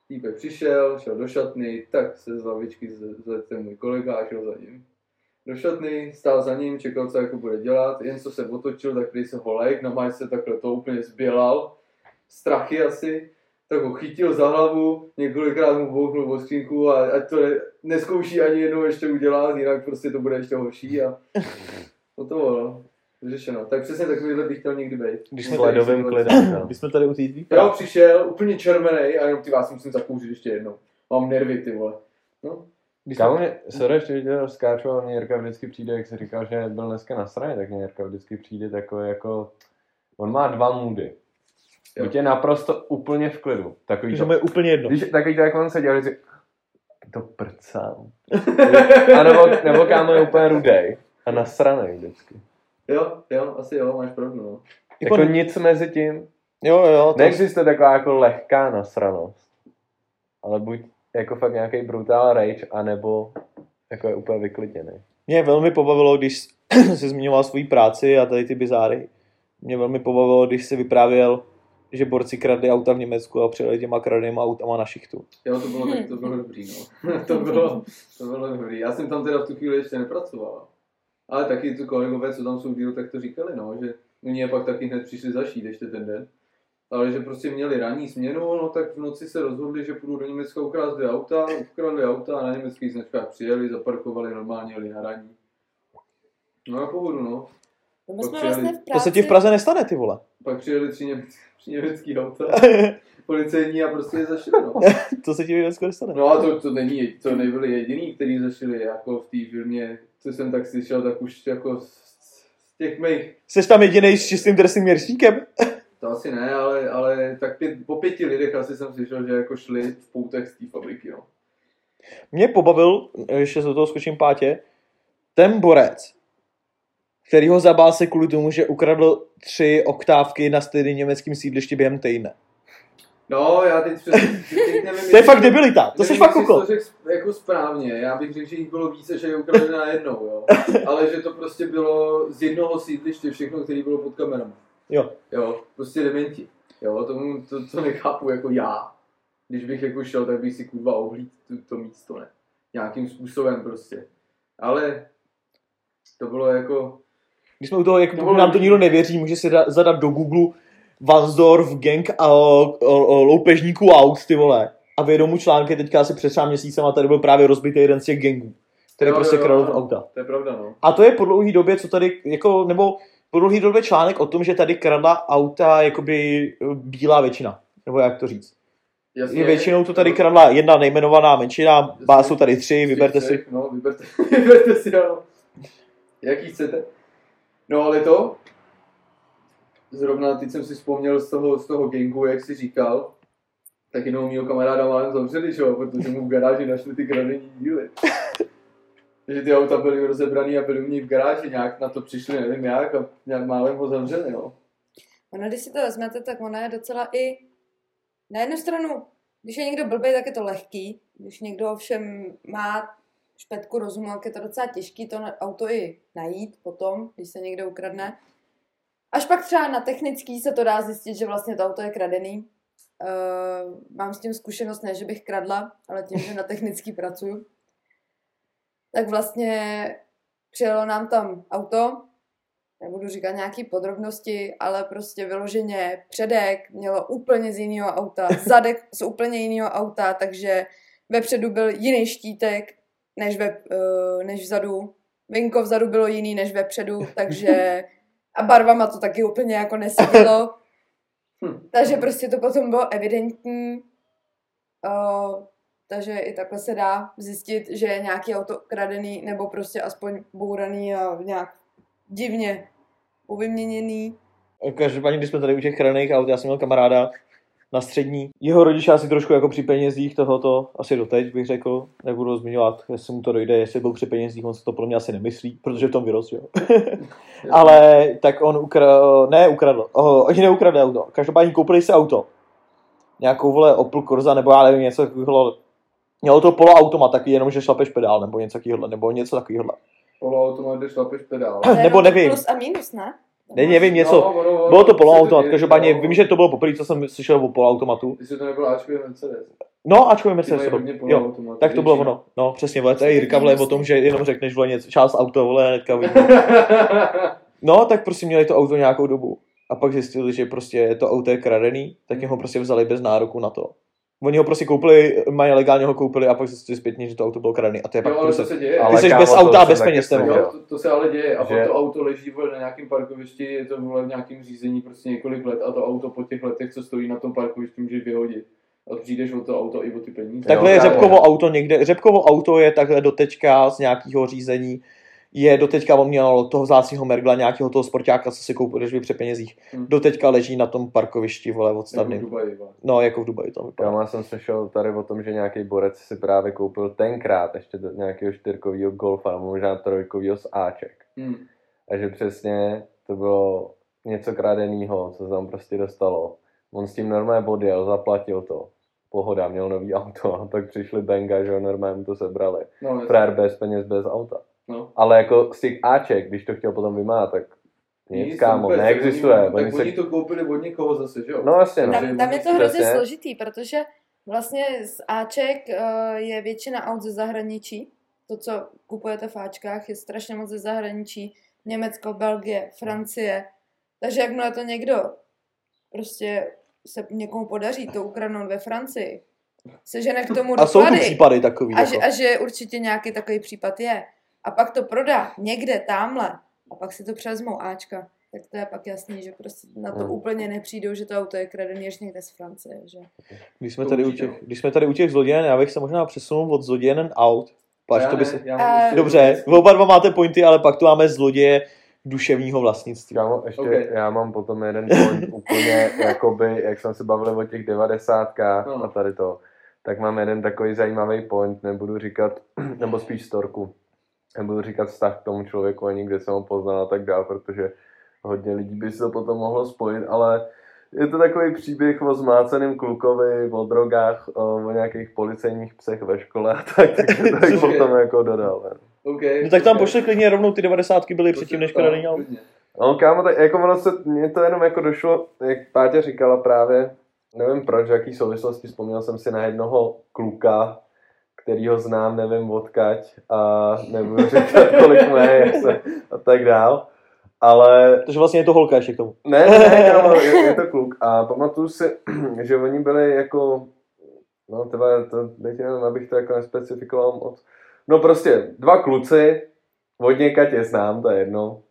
týpek přišel, šel do šatny, tak se z lavičky zvedl ten můj kolega a šel za ním. Do šatny, stál za ním, čekal, co jako bude dělat, jen co se otočil, tak když se holek, na se takhle to úplně zbělal, strachy asi, tak ho chytil za hlavu, několikrát mu bouchnul o skřínku a ať to ne, neskouší ani jednou ještě udělat, jinak prostě to bude ještě horší a no to bylo, no. Vyřešeno. Tak přesně takovýhle bych chtěl někdy být. Když S jsme ledovým klidem. no. My jsme tady u té Jo, přišel, úplně červený a jenom ty vás musím zakouřit ještě jednou. Mám nervy, ty vole. No, Když Kámo, mě, sorry, ještě že tě skáču, ale mě Jirka vždycky přijde, jak jsi říkal, že byl dneska na straně, tak mě Jirka vždycky přijde takový jako, on má dva moody. Jo. Buď je naprosto úplně v klidu. Takový to, je úplně jedno. když, takový to, jak on seděl, vždycky, to prcám. A nebo, nebo kámo je úplně rudej a nasranej vždycky. Jo, jo, asi jo, máš pravdu, no. Jako- Jako nic mezi tím. Jo, jo, to, Neexistuje taková jako lehká nasranost. Ale buď jako fakt nějaký brutál rage, anebo jako je úplně vyklidněný. mě velmi pobavilo, když se zmiňoval svoji práci a tady ty bizáry. Mě velmi pobavilo, když se vyprávěl, že borci kradli auta v Německu a přijeli těma kradenýma autama na šichtu. Jo, to bylo, to bylo dobrý, no. to, bylo, to bylo dobrý. Já jsem tam teda v tu chvíli ještě nepracoval. Ale taky tu kolegové, co tam jsou v dílu, tak to říkali, no, že oni je pak taky hned přišli zašít ještě ten den. Ale že prostě měli ranní směnu, no tak v noci se rozhodli, že půjdou do Německa ukrást dvě auta, ukradli auta a na německých značkách přijeli, zaparkovali normálně, jeli na raní. No a pohodu, no. No My jsme Potřebovali- vlastně v práci... To se ti v Praze nestane, ty vole. Pak přijeli tři, něme, tři německý auta, policejní a prostě je zašli, no. to se ti v Německu nestane. No a to, to není, to nebyli jediný, který zašili jako v té firmě, co jsem tak slyšel, tak už jako z, z těch mých, Jsi tam jediný s čistým trestným měřítkem? to asi ne, ale, ale tak pět, po pěti lidech asi jsem slyšel, že jako šli v poutech z té fabriky, no. Mě pobavil, ještě do toho skočím pátě, ten borec, který ho zabál se kvůli tomu, že ukradl tři oktávky na stejném německém sídlišti během týdne. No, já teď přesně, teď nevím, To je fakt debilita, to jsi fakt to řekl jako správně, já bych řekl, že jich bylo více, že je ukradli na jednou, jo. Ale že to prostě bylo z jednoho sídliště všechno, který bylo pod kamerama. Jo. Jo, prostě dementi. Jo, tomu, to, to nechápu jako já. Když bych jako šel, tak bych si kurva ohlíd to, to místo, ne. Nějakým způsobem prostě. Ale to bylo jako, Když jsme u toho, jak To nám to nikdo nevěří, může si da- zadat do Google Vansdorf gang a o, o, o loupežníků aut, ty vole. A vyjedou mu články teďka asi před třeba měsícem a tady byl právě rozbitý jeden z těch gangů, který Jo, prostě kradl auta. to je pravda, no. A to je po dlouhý době, co tady, jako, nebo po dlouhý době článek o tom, že tady kradla auta jakoby bílá většina. Nebo jak to říct. Jasně. Je většinou to tady kradla jedna nejmenovaná menšina, bá jsou tady tři, vyberte si. No, vyberte, vyberte si, ano. Jaký chcete. No ale to, zrovna teď jsem si vzpomněl z toho, z toho gangu, jak jsi říkal, tak jenom mýho kamaráda málem zavřeli, že jo, protože mu v garáži našli ty kradený díly. Takže ty auta byly rozebraný a byly u nich v garáži, nějak na to přišli, nevím jak, a nějak málem ho zavřeli, no. Ono, když si to vezmete, tak ona je docela i na jednu stranu, když je někdo blbý, tak je to lehký. Když někdo ovšem má špetku rozumu, tak je to docela těžký to auto i najít potom, když se někdo ukradne. Až pak třeba na technický se to dá zjistit, že vlastně to auto je kradený. Uh, mám s tím zkušenost, ne, že bych kradla, ale tím, že na technický pracuju. Tak vlastně přijelo nám tam auto, nebudu říkat nějaký podrobnosti, ale prostě vyloženě předek mělo úplně z jiného auta, zadek z úplně jiného auta, takže vepředu byl jiný štítek než, ve, uh, než vzadu. Vinko vzadu bylo jiný než vepředu, takže a barvama to taky úplně jako nesedělo. Hm. Takže prostě to potom bylo evidentní. Uh, takže i takhle se dá zjistit, že je nějaký auto kradený nebo prostě aspoň bouraný a nějak divně povyměněný. Každopádně, když jsme tady u těch chraných aut, já jsem měl kamaráda na střední. Jeho rodiče asi trošku jako při penězích tohoto, asi doteď bych řekl, nebudu zmiňovat, jestli mu to dojde, jestli byl při penězích, on se to pro mě asi nemyslí, protože v tom vyrost, jo. Ale tak on ukradl, ne ukradl, oh, oni neukradli auto, každopádně koupili si auto. Nějakou vole Opel Corsa, nebo já nevím, něco takového. Mělo to poloautomat, taky jenom, že šlapeš pedál, nebo něco takového, nebo něco takového. Poloautomat, kde šlapeš pedál. Nebo nevím. Plus a minus, ne? Ne, nevím, něco. No, ono, ono, Bylo to poloautomat, každopádně no. vím, že to bylo poprvé, co jsem slyšel o poloautomatu. Jestli to nebyl Ačkový Mercedes. No, ačkoliv Ty Mercedes to. Jo, tak to bylo ono. No, přesně, vole, to je Jirka vole o tom, že jenom řekneš vole něco, část auto, vole, hnedka. No, tak prostě měli to auto nějakou dobu. A pak zjistili, že prostě to auto je kradený, tak jim ho prostě vzali bez nároku na to. Oni ho prostě koupili, mají legálně ho koupili a pak zjistili zpětně, že to auto bylo kradený. A to je pak Jo, ale to prostě... se děje. Ale Ty jsi kámo, bez auta a bez peněz, to, to, se ale děje a Že- pak to auto leží vole, na nějakém parkovišti, je to vole, v nějakém řízení prostě několik let a to auto po těch letech, co stojí na tom parkovišti, může vyhodit. A přijdeš o to auto i o ty peníze. Takhle Jo, je. Řepkovo auto někde. Řepkovo auto je takhle dotečka z nějakého řízení. Je doteďka, on měl toho vzácného Mergla, nějakého toho sportáka, co si koupil, když by při penězích. Hm. Doteďka leží na tom parkovišti, vole, Jako v odstavným. Dubaji, vole. No, jako v Dubaji to vypadá. Já jsem slyšel tady o tom, že nějaký borec si právě koupil tenkrát ještě do nějakého čtyřkového golfa, nebo možná trojkového z Aček. Hm. A že přesně to bylo něco kradeného, co se tam prostě dostalo. On s tím normálně odjel, zaplatil to. Pohoda, měl nový auto a pak přišli Benga, že ho normálně mu to sebrali. No. Frér bez peněz, bez auta. No. Ale jako z těch Aček, když to chtěl potom vymát, tak nic, kámo, vůbec, neexistuje. Tak Oni oni, se... tak oni to koupili od někoho zase, že jo? No jasně, no. Tam, tam je to hrozně Přesně. složitý, protože vlastně z Aček eh, je většina aut ze zahraničí. To, co kupujete v Ačkách, je strašně moc ze zahraničí. Německo, Belgie, Francie. Takže jakmile to někdo prostě se někomu podaří to ukradnout ve Francii, sežene k tomu A jsou tu doklady případy takový. a, že, Jako. a že určitě nějaký takový případ je. A pak to prodá někde tamhle a pak si to přezmou Ačka. Tak to je pak jasný, že prostě na to Hmm. úplně nepřijdou, že to auto je kradený až někde z Francie. Že? Když jsme, tady u těch, když jsme tady u těch zlodějen, já bych se možná přesunul od zlodějen aut. Já to by se... ještě Dobře, oba dva máte pointy, ale pak tu máme zloděje duševního vlastnictví. Kámo, ještě Ok. já mám potom jeden point úplně, jakoby, jak jsem se bavil o těch devadesátkách No. a tady to, tak mám jeden takový zajímavý point, nebudu říkat, nebo spíš storku, nebudu říkat vztah k tomu člověku ani kde jsem ho poznal a tak dál, protože hodně lidí by se to potom mohlo spojit, ale je to takový příběh o zmáceném klukovi, o drogách, o, o nějakých policejních psech ve škole a tak, takže to bych Ok. potom jako dodal. ne. Okay, No tak tam okay. pošli klidně rovnou ty devadesátky byly předtím, než kradený aut. klidně. No kámo, tak jako ono se, mně to jenom jako došlo, jak Pátě říkala právě, nevím proč, v jaký souvislosti, vzpomněl jsem si na jednoho kluka, kterýho znám, nevím odkaď a nebudu říkat, kolik má jak se, a tak dál. Ale Takže vlastně je to holka ještě k tomu. ne, ne, ne kámo, je, je, to kluk. A pamatuju si, že oni byli jako, no tebe, to, teď nevím, abych to jako nespecifikoval moc. No prostě dva kluci, od někať je znám, to je jedno.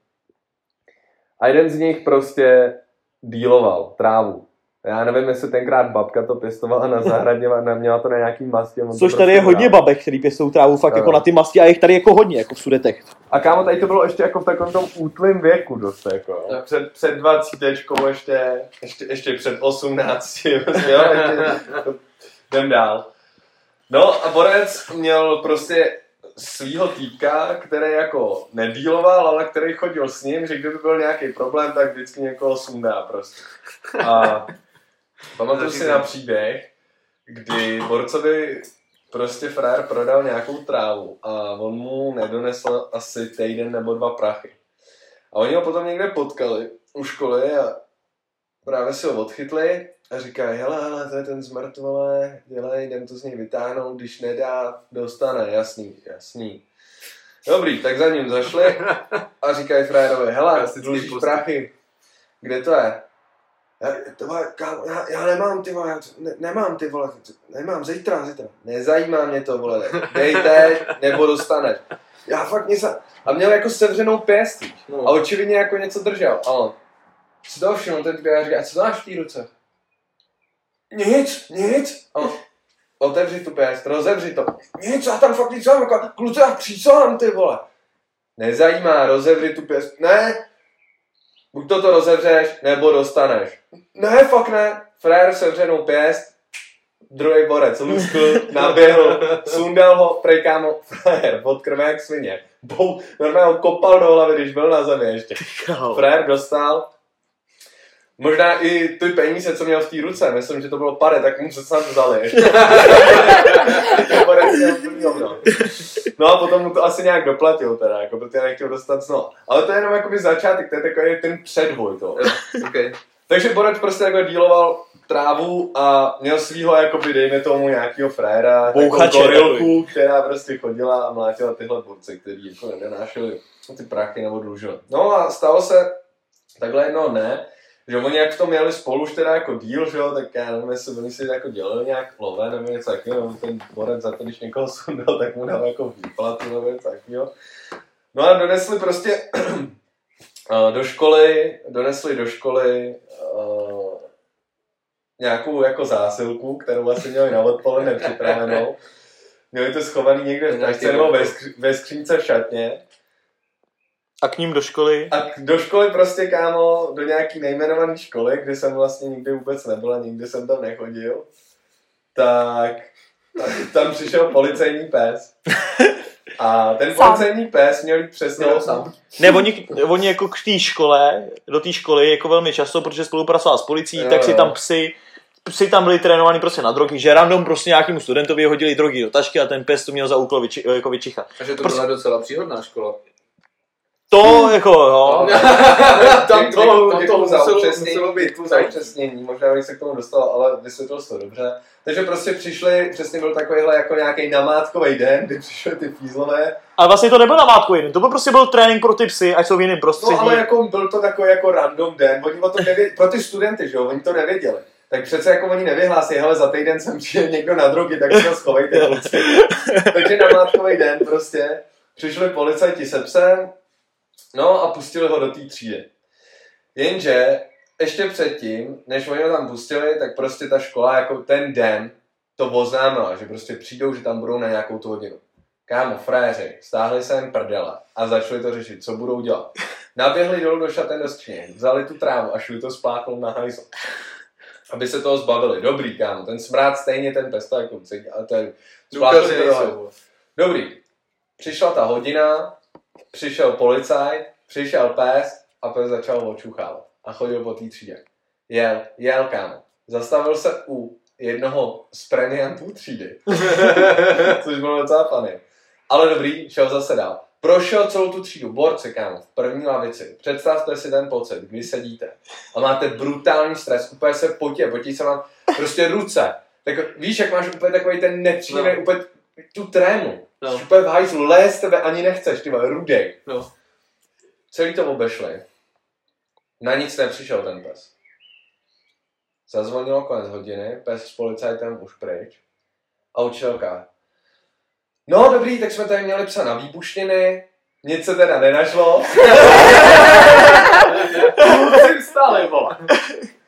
A jeden z nich prostě díloval trávu. Já nevím, jestli tenkrát babka to pěstovala na zahradě a měla to na nějaký masti. on to Což prostě tady je hodně bral. babek, který pěstou trávu fakt Jo. jako na ty masti a jich tady jako hodně, jako v sudetech. A kámo, tady to bylo ještě jako v takovém tom útlým věku dost, jako. Jo. Před, před 20 ještě, ještě, ještě před 18, prostě, jo, ještě, jdem dál. No a Borec měl prostě svýho týpka, který jako nedíloval, ale který chodil s ním, že kdyby byl nějaký problém, tak vždycky někoho sundá prostě. A pamatuju si na příběh, kdy Borcovi prostě frér prodal nějakou trávu a on mu nedonesl asi týden nebo dva prachy. A oni ho potom někde potkali u školy a právě si ho odchytli a říkají, hele, hele, to je ten zmrt, vole, dělej, jdem to z něj vytáhnout, když nedá, dostane, jasný, jasný. Dobrý, tak za ním zašli a říkají frérovi, hele, dlužíš prachy, kde to je? Já, to vole, kámo, já, já, nemám ty vole, já to- ne, nemám ty vole, nemám, zítra, zítra. Nezajímá mě to, vole, dej teď, nebo dostaneš. Já fakt nic, a měl jako sevřenou pěst No. a očividně jako něco držel, ale si toho všiml, ten typ říká, a co to máš v té ruce? Nic, nic. A on, otevři tu pěst, rozevři to. Nic, já tam fakt nic mám, jako, kluci, já přísahám, ty vole. Nezajímá, rozevři tu pěst. Ne, buď to to rozevřeš, nebo dostaneš. Ne, fakt ne. Frér sevřenou pěst, druhý borec luskl, naběhl, sundal ho, prej kámo, frér, od krve jak svině. Bou, normálně ho kopal do hlavy, když byl na zemi ještě. Frér dostal, možná i ty peníze, co měl v té ruce, myslím, že to bylo pade, tak mu se snad vzali. No a potom mu to asi nějak doplatil teda, jako protože nechtěl dostat znovu. Ale to je jenom jakoby začátek, to je takový ten předvoj toho. Okay. Takže Borec prostě jako díloval trávu a měl svýho, jakoby, dejme tomu, nějakého fréra, Bouchače gorilku, která prostě chodila a mlátila tyhle borce, který jako nedonášeli ty prachy nebo dlužili. No a stalo se takhle jednoho dne, že oni jak v tom jeli spolu už teda jako díl, že jo, tak já nevím, jestli oni si jako dělali nějak lové nebo něco takového, nebo ten borec za to, když někoho sundal, tak mu dal jako výplatu nebo něco takového. No a donesli prostě eh, do školy, donesli do školy uh, nějakou jako zásilku, kterou asi měli na odpoledne připravenou. Měli to schovaný někde v tašce nebo ve, skři- ve skřínce v šatně. A k ním do školy. A k- do školy prostě, kámo, do nějaký nejmenované školy, kde jsem vlastně nikdy vůbec nebyl a nikdy jsem tam nechodil, tak tam přišel policejní pes. A ten Sám. policejní pes měl jít přesně No, sám. Ne, oni, oni jako k té škole, do té školy jako velmi často, protože spolupracoval s policií, Jo, tak si tam psy, psy tam byli trénovaní prostě na drogy, že random prostě nějakému studentovi hodili drogy do tašky a ten pes to měl za úkol vyči, jako vyčichat. Takže to Prostě- byla docela příhodná škola. To jako, jo. tam to, Děkuju- tam to za muselo, upřesnění, muselo být. za upřesnění, možná bych se k tomu dostal, ale vysvětlil to dobře. Takže prostě přišli, přesně byl takovýhle jako nějaký namátkový den, kdy přišli ty fízlové. Ale vlastně to nebyl namátku jiný, to byl prostě byl trénink pro ty psy, ať jsou v jiném prostředí. No ale jako byl to takový jako random den, oni o tom nevěděli, pro ty studenty, že jo, oni to nevěděli. Tak přece jako oni nevyhlásí, hele, za týden sem přijde někdo na drogy, tak se to schovejte. Takže namátkový den prostě přišli policajti se psem, no a pustili ho do té třídy. Jenže ještě předtím, než oni ho tam pustili, tak prostě ta škola jako ten den to oznámila, že prostě přijdou, že tam budou na nějakou tu hodinu. Kámo, fréři, stáhli se jim prdele a začali to řešit, co budou dělat. Naběhli dolů do šaten do skříně, vzali tu trávu a šli to spláchnout na hajzl. Aby se toho zbavili. Dobrý, kámo, ten smrát stejně ten pes to jako ale to je... Důkazy. Dobrý. Přišla ta hodina, přišel policajt, přišel pes a pes začal očuchávat a chodil po té třídě. Jel, jel kámo. Zastavil se u jednoho z premiantů třídy, což bylo docela funny. Ale dobrý, šel zase dál. Prošel celou tu třídu, borce kámo, v první lavici. Představte si ten pocit, kdy sedíte a máte brutální stres, úplně se potě, potí se vám prostě ruce. Tak víš, jak máš úplně takový ten nepříjemný, No. úplně tu trému. No. No. Úplně v hajzlu, lézt tebe ani nechceš, ty vole, rudej. No. Celý to obešli. Na nic nepřišel ten pes. Zazvonilo konec hodiny, pes s policajtem už pryč. A učitelka. No dobrý, tak jsme tady měli psa na výbušniny, nic se teda nenašlo. Kluci vstali, vole.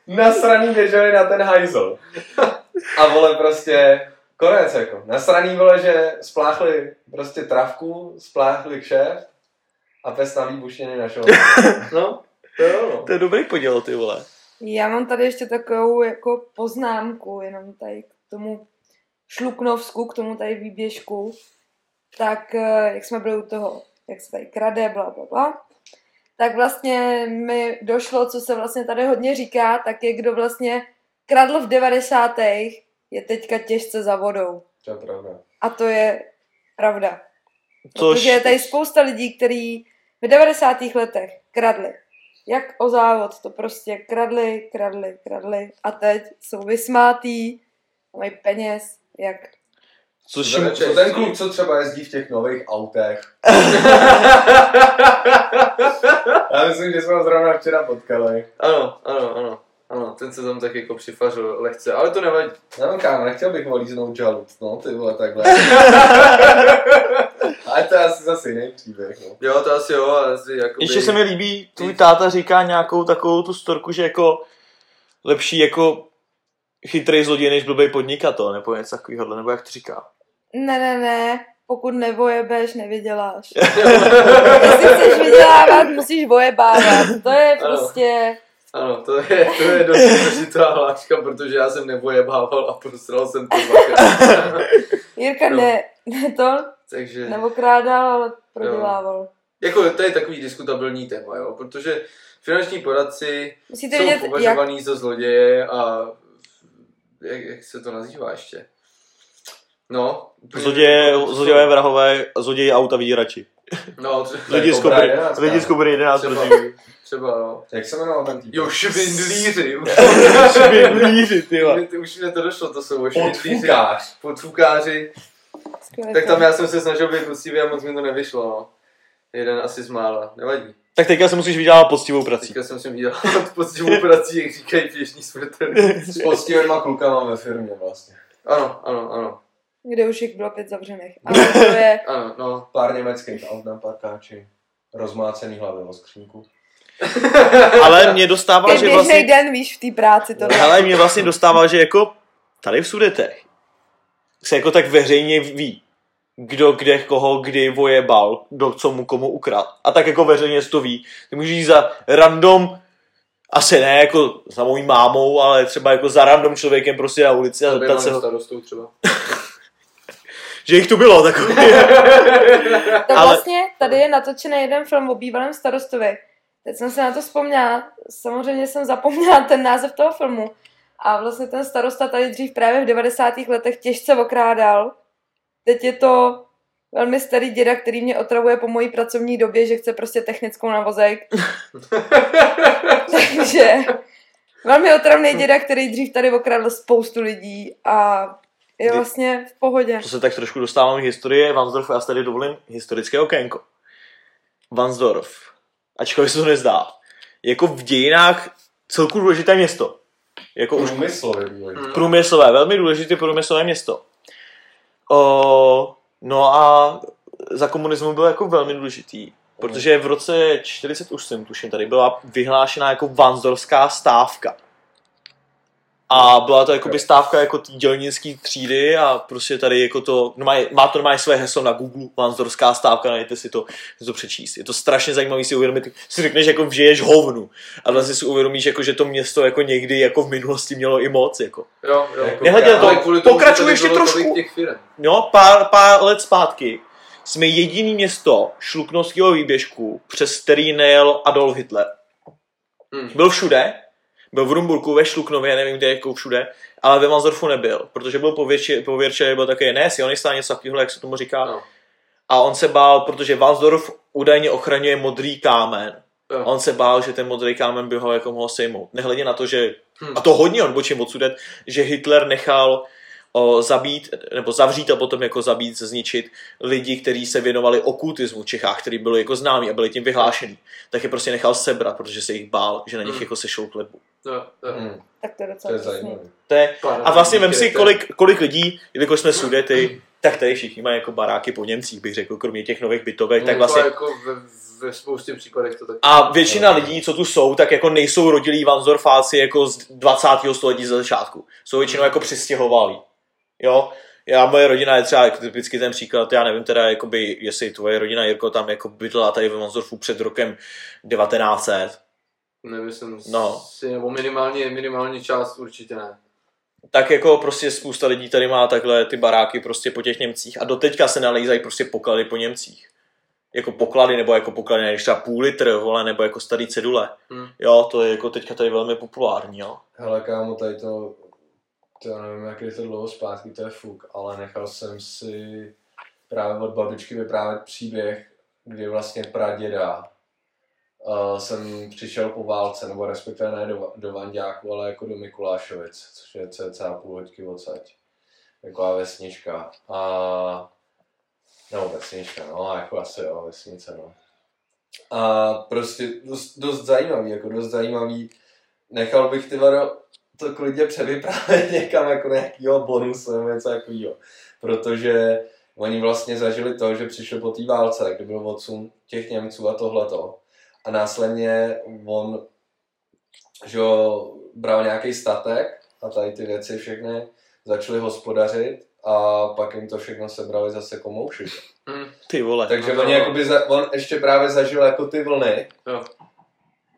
nasraný běželi na ten hajzl. A vole prostě, konec jako. Nasraný vole, že spláchli prostě travku, spláchli kšeft a pes na výbuštěný našel. No, to jo, no. To je dobrý poděl, ty vole. Já mám tady ještě takovou jako poznámku, jenom tady k tomu Šluknovsku, k tomu tady výběžku. Tak eh, jak jsme byli u toho, jak se tady krade, bla, bla, bla, tak vlastně mi došlo, co se vlastně tady hodně říká, tak je kdo vlastně kradl v 90. je teďka těžce za vodou. To je pravda. A to je pravda. Což, Protože je tady spousta lidí, kteří v 90. letech kradli. Jak o závod, to prostě kradli, kradli, kradli a teď jsou vysmátý, mají peněz, jak což Co, co ten kluk, co třeba jezdí v těch nových autech. Já myslím, že jsme ho zrovna včera potkali. Ano, ano, ano. Ano, ten se tam tak jako přifařil lehce, ale to nevadí. No kámo, nechtěl bych volíznout žalud, no ty vole, takhle. Ale to je asi zase jiný příběh, no. Jo, to asi jo, ale asi jako Ještě se mi líbí, tvůj táta říká nějakou takovou tu storku, že jako lepší jako chytrý zloděj než blbý podnikatel, nebo něco takového, nebo jak to říká. ne, ne, ne, pokud nevojebeš, nevyděláš. Jestli chceš vydělávat, musíš vojebávat. To je Ano. prostě... Ano, to je, to je dost důležitá hláška, protože já jsem nevojebával a prostral jsem to dvakrát. Jirka No. ne, ne to, Takže, neokrádal, ale prodělával. jako to je takový diskutabilní téma, jo, protože finanční poradci Musíte jsou vědět, jak... považovaný za zloděje a jak, jak se to nazývá ještě? No. Zloděje, zlodějové vrahové, zloději auta vyděrači. No, tře- To je Lidi z Kobry, 11, lidi z. Kobry 11 třeba, proti. Třeba, no. Jak se jmenoval ten týp? Jo, švindlíři. Švindlíři, ty. Už mi- Už mi to došlo, to jsou švindlíři. Podfukář. Podfukáři. Tak tam já jsem se snažil být poctivý a moc mi to nevyšlo, no. Jeden asi z mála, nevadí. Tak teďka se musíš vydělat poctivou prací. Teďka jsem si vydělal poctivou prací, jak říkají běžní smrtelní. S poctivýma klukama ve firmě vlastně. Ano, ano, ano. Kde už jich bylo pět zavřených. Ale to je... Ano, no. Pár německých aut na parkáči. Rozmácený hlavy o skřínku. Ale mě dostává, Ten že vlastně... den, víš, v té práci to Ale mě vlastně dostává, že jako tady v Sudetech se jako tak veřejně ví, kdo kde koho kdy vojebal, kdo co mu komu ukradl. A tak jako veřejně to ví. Ty můžeš jít za random, asi ne jako za mojí mámou, ale třeba jako za random člověkem prostě na ulici a zeptat se ho, starostou třeba. že jich tu bylo takový. To Ale- vlastně tady je natočený jeden film o bývalém starostovi. Teď jsem se na to vzpomněla. Samozřejmě jsem zapomněla ten název toho filmu. A vlastně ten starosta tady dřív právě v 90. letech těžce okrádal. Teď je to velmi starý děda, který mě otravuje po mojí pracovní době, že chce prostě technickou na vozejk. Takže velmi otravný děda, který dřív tady okradl spoustu lidí a je vlastně v pohodě. To se tak trošku dostávám k historii Vansdorfu, já si tady dovolím historické okénko. Vansdorf, ačkoliv se to nezdá, jako v dějinách celku důležité město. Jako už Průmyslově důležitý. průmyslové, velmi důležité průmyslové město. O, no a za komunismu byl jako velmi důležitý, protože v roce 48, tuším, tady byla vyhlášena jako Vansdorská stávka. A byla to jakoby stávka jako té dělnické třídy a prostě tady jako to, no má, má to normálně své heslo na Google, Vansdorská stávka, najděte si to, si to přečíst. Je to strašně zajímavý si uvědomit, si řekneš, jako žiješ hovnu, a vlastně si uvědomíš, jako, že to město jako někdy jako v minulosti mělo i moc. Jako. Jo, jo. Jako Nehledě na to, Ale kvůli tomu, že pokračuj tady ještě trošku. No, pár, pár let zpátky jsme jediný město šluknovského výběžku, přes který nejel Adolf Hitler. Hmm. Byl všude, byl v Rumburku, ve Šluknově, nevím kde, jako všude, ale ve Mansdorfu nebyl, protože byl pověrčený, byl takový, ne, sionista, něco takového, jak se tomu říká. No. A on se bál, protože Vansdorf údajně ochraňuje modrý kámen. A on se bál, že ten modrý kámen by ho jako mohl sejmout. Nehledě na to, že, Hmm. a to hodně odbočím odsudet, že Hitler nechal o, zabít, nebo zavřít a potom jako zabít, zničit lidi, kteří se věnovali okultismu v Čechách, který byli jako známí a byli tím vyhlášený. Tak je prostě nechal sebrat, protože se jich bál, že na nich Hmm. jako sešou jo. Hmm, Tak to je to docela je přesný. zajímavé. To je, a vlastně vem si, kolik, kolik lidí, jelikož jsme sudety, tak tady všichni mají jako baráky po Němcích, bych řekl, kromě těch nových bytovek, tak vlastně to jako ve, ve spoustě případech to tak... a většina lidí, co tu jsou, tak jako nejsou rodilí Vansdorfáci jako z 20. století ze začátku. Jsou většinou jako přistěhovalí. Jo? Já, moje rodina je třeba typicky ten příklad, já nevím teda, jakoby, jestli tvoje rodina Jirko tam jako bydlela tady ve Vansdorfu před rokem 1900, Nemyslím No. si, nebo minimálně, minimálně část určitě ne. tak jako prostě spousta lidí tady má takhle ty baráky prostě po těch Němcích a doteďka se nalejzají prostě poklady po Němcích. Jako poklady, nebo jako poklady, než třeba půl litr, vole, nebo jako starý cedule. Hmm. Jo, to je jako teďka tady velmi populární, jo. Hele kámo, tady to, to nevím, jak je to dlouho zpátky, to je fuk, ale nechal jsem si právě od babičky vyprávět příběh, kdy vlastně praděda uh, jsem přišel po válce, nebo respektive ne do, do Vanďáku, ale jako do Mikulášovic, což je cca půl hoďky odsaď. Taková vesnička. A nebo vesnička, no, jako asi jo, vesnice, no. A prostě dost, dost zajímavý, jako dost zajímavý. Nechal bych ty vado, to klidně převyprávět někam jako nějakýho bonusu nebo něco takového. Protože oni vlastně zažili to, že přišli po té válce, kdy byl odsun těch Němců a tohleto. A následně on, že jo, bral nějaký statek a tady ty věci všechny začali hospodařit a pak jim to všechno sebrali zase komouši. Hm. Ty vole. Takže No oni jakoby za, on ještě právě zažil jako ty vlny Jo.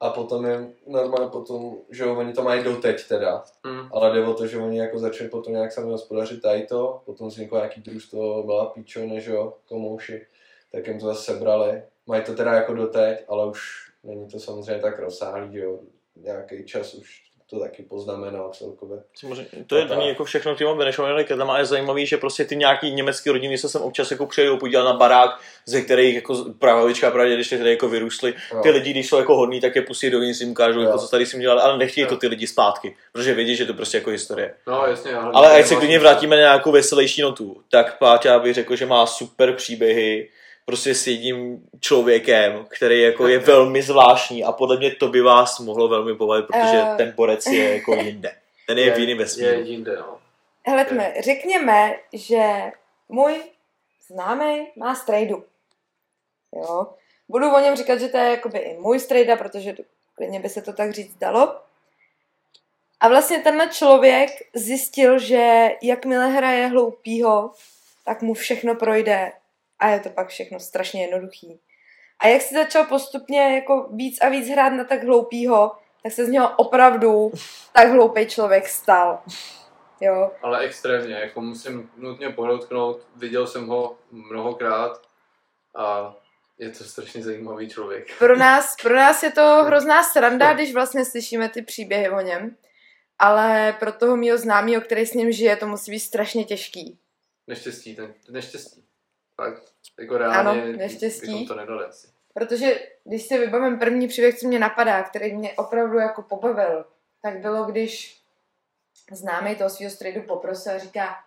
A potom je normálně potom, že jo, oni to mají doteď teda, Hm. ale jde o to, že oni jako začali potom nějak sami hospodařit tady to, potom vzniklo nějaký družstvo, byla píčovny, že jo, komouši, tak jim to zase sebrali. Mají to teda jako doteď, ale už není to samozřejmě tak rozsáhlý, že jo, nějaký čas už to taky poznamenal celkově. Samozřejmě, to je No tak. není jako všechno těma Benešovými tam a je zajímavý, že prostě ty nějaký německý rodiny se sem občas jako přijedou podívat na barák, ze kterých jako pravička pravdě, když tady jako vyrůstli. Jo. Ty lidi, když jsou jako hodní, tak je pustí do si jim ukážou, jako co tady si dělali, ale nechtějí Jo. to ty lidi zpátky, protože vědí, že to prostě jako historie. No jasně. Ale, Ale ať se klidně vrátíme na nějakou veselější notu, tak Páťa bych řekl, že má super příběhy, prostě s jedním člověkem, který jako je velmi zvláštní a podle mě to by vás mohlo velmi bavit, protože Eh. ten borec je jako jinde. Ten je v jiném Je vesmíru. jinde, no. Hele, tme, řekněme, že můj známý má strejdu. Jo. Budu o něm říkat, že to je jakoby i můj strejda, protože klidně by se to tak říct dalo. A vlastně tenhle člověk zjistil, že jakmile hraje hloupýho, tak mu všechno projde a je to pak všechno strašně jednoduchý. A jak si začal postupně jako víc a víc hrát na tak hloupýho, tak se z něho opravdu tak hloupý člověk stal. Jo. Ale extrémně, jako musím nutně podotknout, viděl jsem ho mnohokrát a je to strašně zajímavý člověk. Pro nás, pro nás je to hrozná sranda, když vlastně slyšíme ty příběhy o něm, ale pro toho mýho známého, který s ním žije, to musí být strašně těžký. Neštěstí, ten, neštěstí. Fakt, jako reálně Ano, neštěstí. to nedali asi. Protože když si vybavím první příběh, co mě napadá, který mě opravdu jako pobavil, tak bylo, když známý toho svého strejdu poprosil a říká,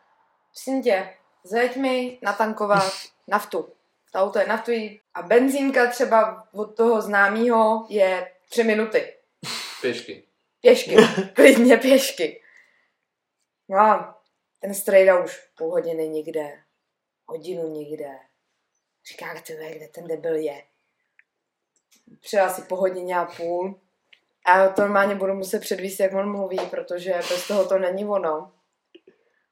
prosím tě, zajeď mi natankovat naftu. To auto je naftový a benzínka třeba od toho známého je tři minuty. Pěšky. Pěšky, klidně pěšky. No a ten strejda už půl hodiny nikde, hodinu nikde. Říká, ty vole, kde ten debil je. Přijel asi po hodině a půl. A já to normálně budu muset předvíst, jak on mluví, protože bez toho to není ono.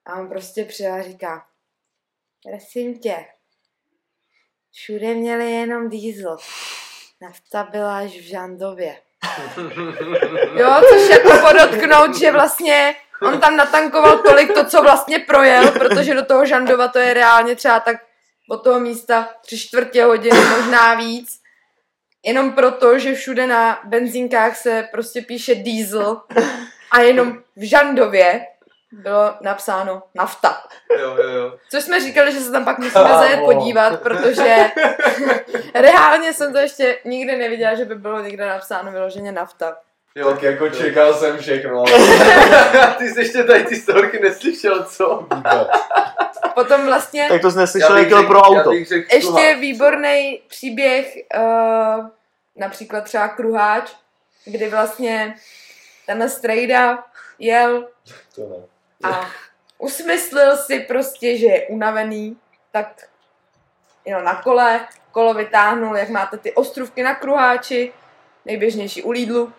A on prostě přijel a říká, prosím tě, všude měli jenom diesel. Nafta byla až v Žandově. Jo, což jako podotknout, že vlastně on tam natankoval tolik to, co vlastně projel, protože do toho Žandova to je reálně třeba tak od toho místa tři čtvrtě hodiny, možná víc. Jenom proto, že všude na benzínkách se prostě píše diesel a jenom v Žandově bylo napsáno nafta. Jo, jo, jo. Což jsme říkali, že se tam pak musíme zajet podívat, protože reálně jsem to ještě nikdy neviděla, že by bylo někde napsáno vyloženě nafta. Jo Tak jako čekal jsem všechno, Ty jsi ještě tady ty storky neslyšel, co? Potom vlastně Tak to jsi neslyšel, jak jel pro auto. řekl ještě kruháč. výborný příběh, uh, například třeba Kruháč, kdy vlastně ten strejda jel to ne. a usmyslil si prostě, že je unavený, tak jenom na kole, kolo vytáhnul, jak máte ty ostrůvky na kruháči, nejběžnější u Lidlu,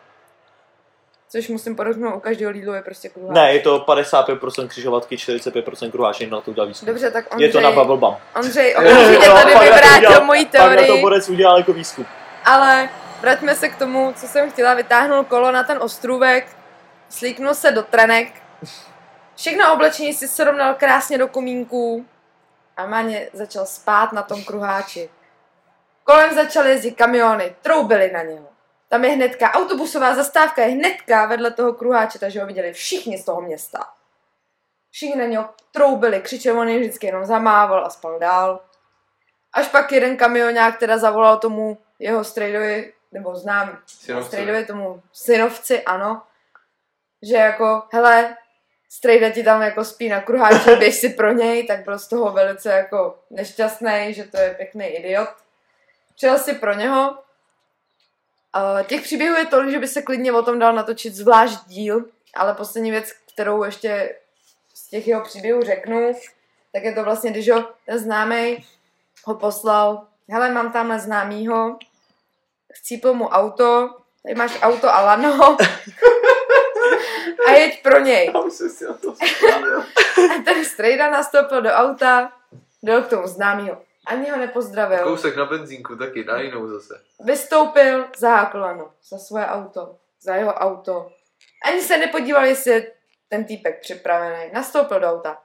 což musím podotknout, u každého Lidlu je prostě kruháč. Ne, je to 55% křižovatky, 45% kruháč, na to výzkum. Dobře, tak Je to na Ondřej, Bubble Bum. Ondřej okamžitě tady to vyvrátil udělal- moji Pak na to teorii, Borec udělal jako výzkum. ale vraťme se k tomu, co jsem chtěla, vytáhnul kolo na ten ostrůvek, slíknul se do trenek, všechno oblečení si srovnal krásně do komínků a Maně začal spát na tom kruháči. Kolem začaly jezdit kamiony, troubily na něho. Tam je hnedka, autobusová zastávka je hnedka vedle toho kruháče, takže ho viděli všichni z toho města. Všichni na něho troubili, křičeli, on jim vždycky jenom zamával a spal dál. Až pak jeden kamionák teda zavolal tomu jeho strejdovi, nebo znám strejdovi tomu synovci, ano, že jako, hele, strejda ti tam jako spí na kruháči, běž si pro něj, tak byl z toho velice jako nešťastný, že to je pěkný idiot. Přijel si pro něho. Uh, těch příběhů je tolik, že by se klidně o tom dal natočit zvlášť díl, ale poslední věc, kterou ještě z těch jeho příběhů řeknu, tak je to vlastně, když ho ten známý ho poslal, hele, mám tamhle známýho, chcípl mu auto, tady máš auto a lano a jeď pro něj. Já už jsem si na to A ten strejda nastoupil do auta, dal k tomu známýho. Ani ho nepozdravil. Kousek na benzínku taky, na jinou zase. Vystoupil, zahákl lano za svoje auto, za jeho auto. Ani se nepodíval, jestli je ten týpek připravený. Nastoupil do auta.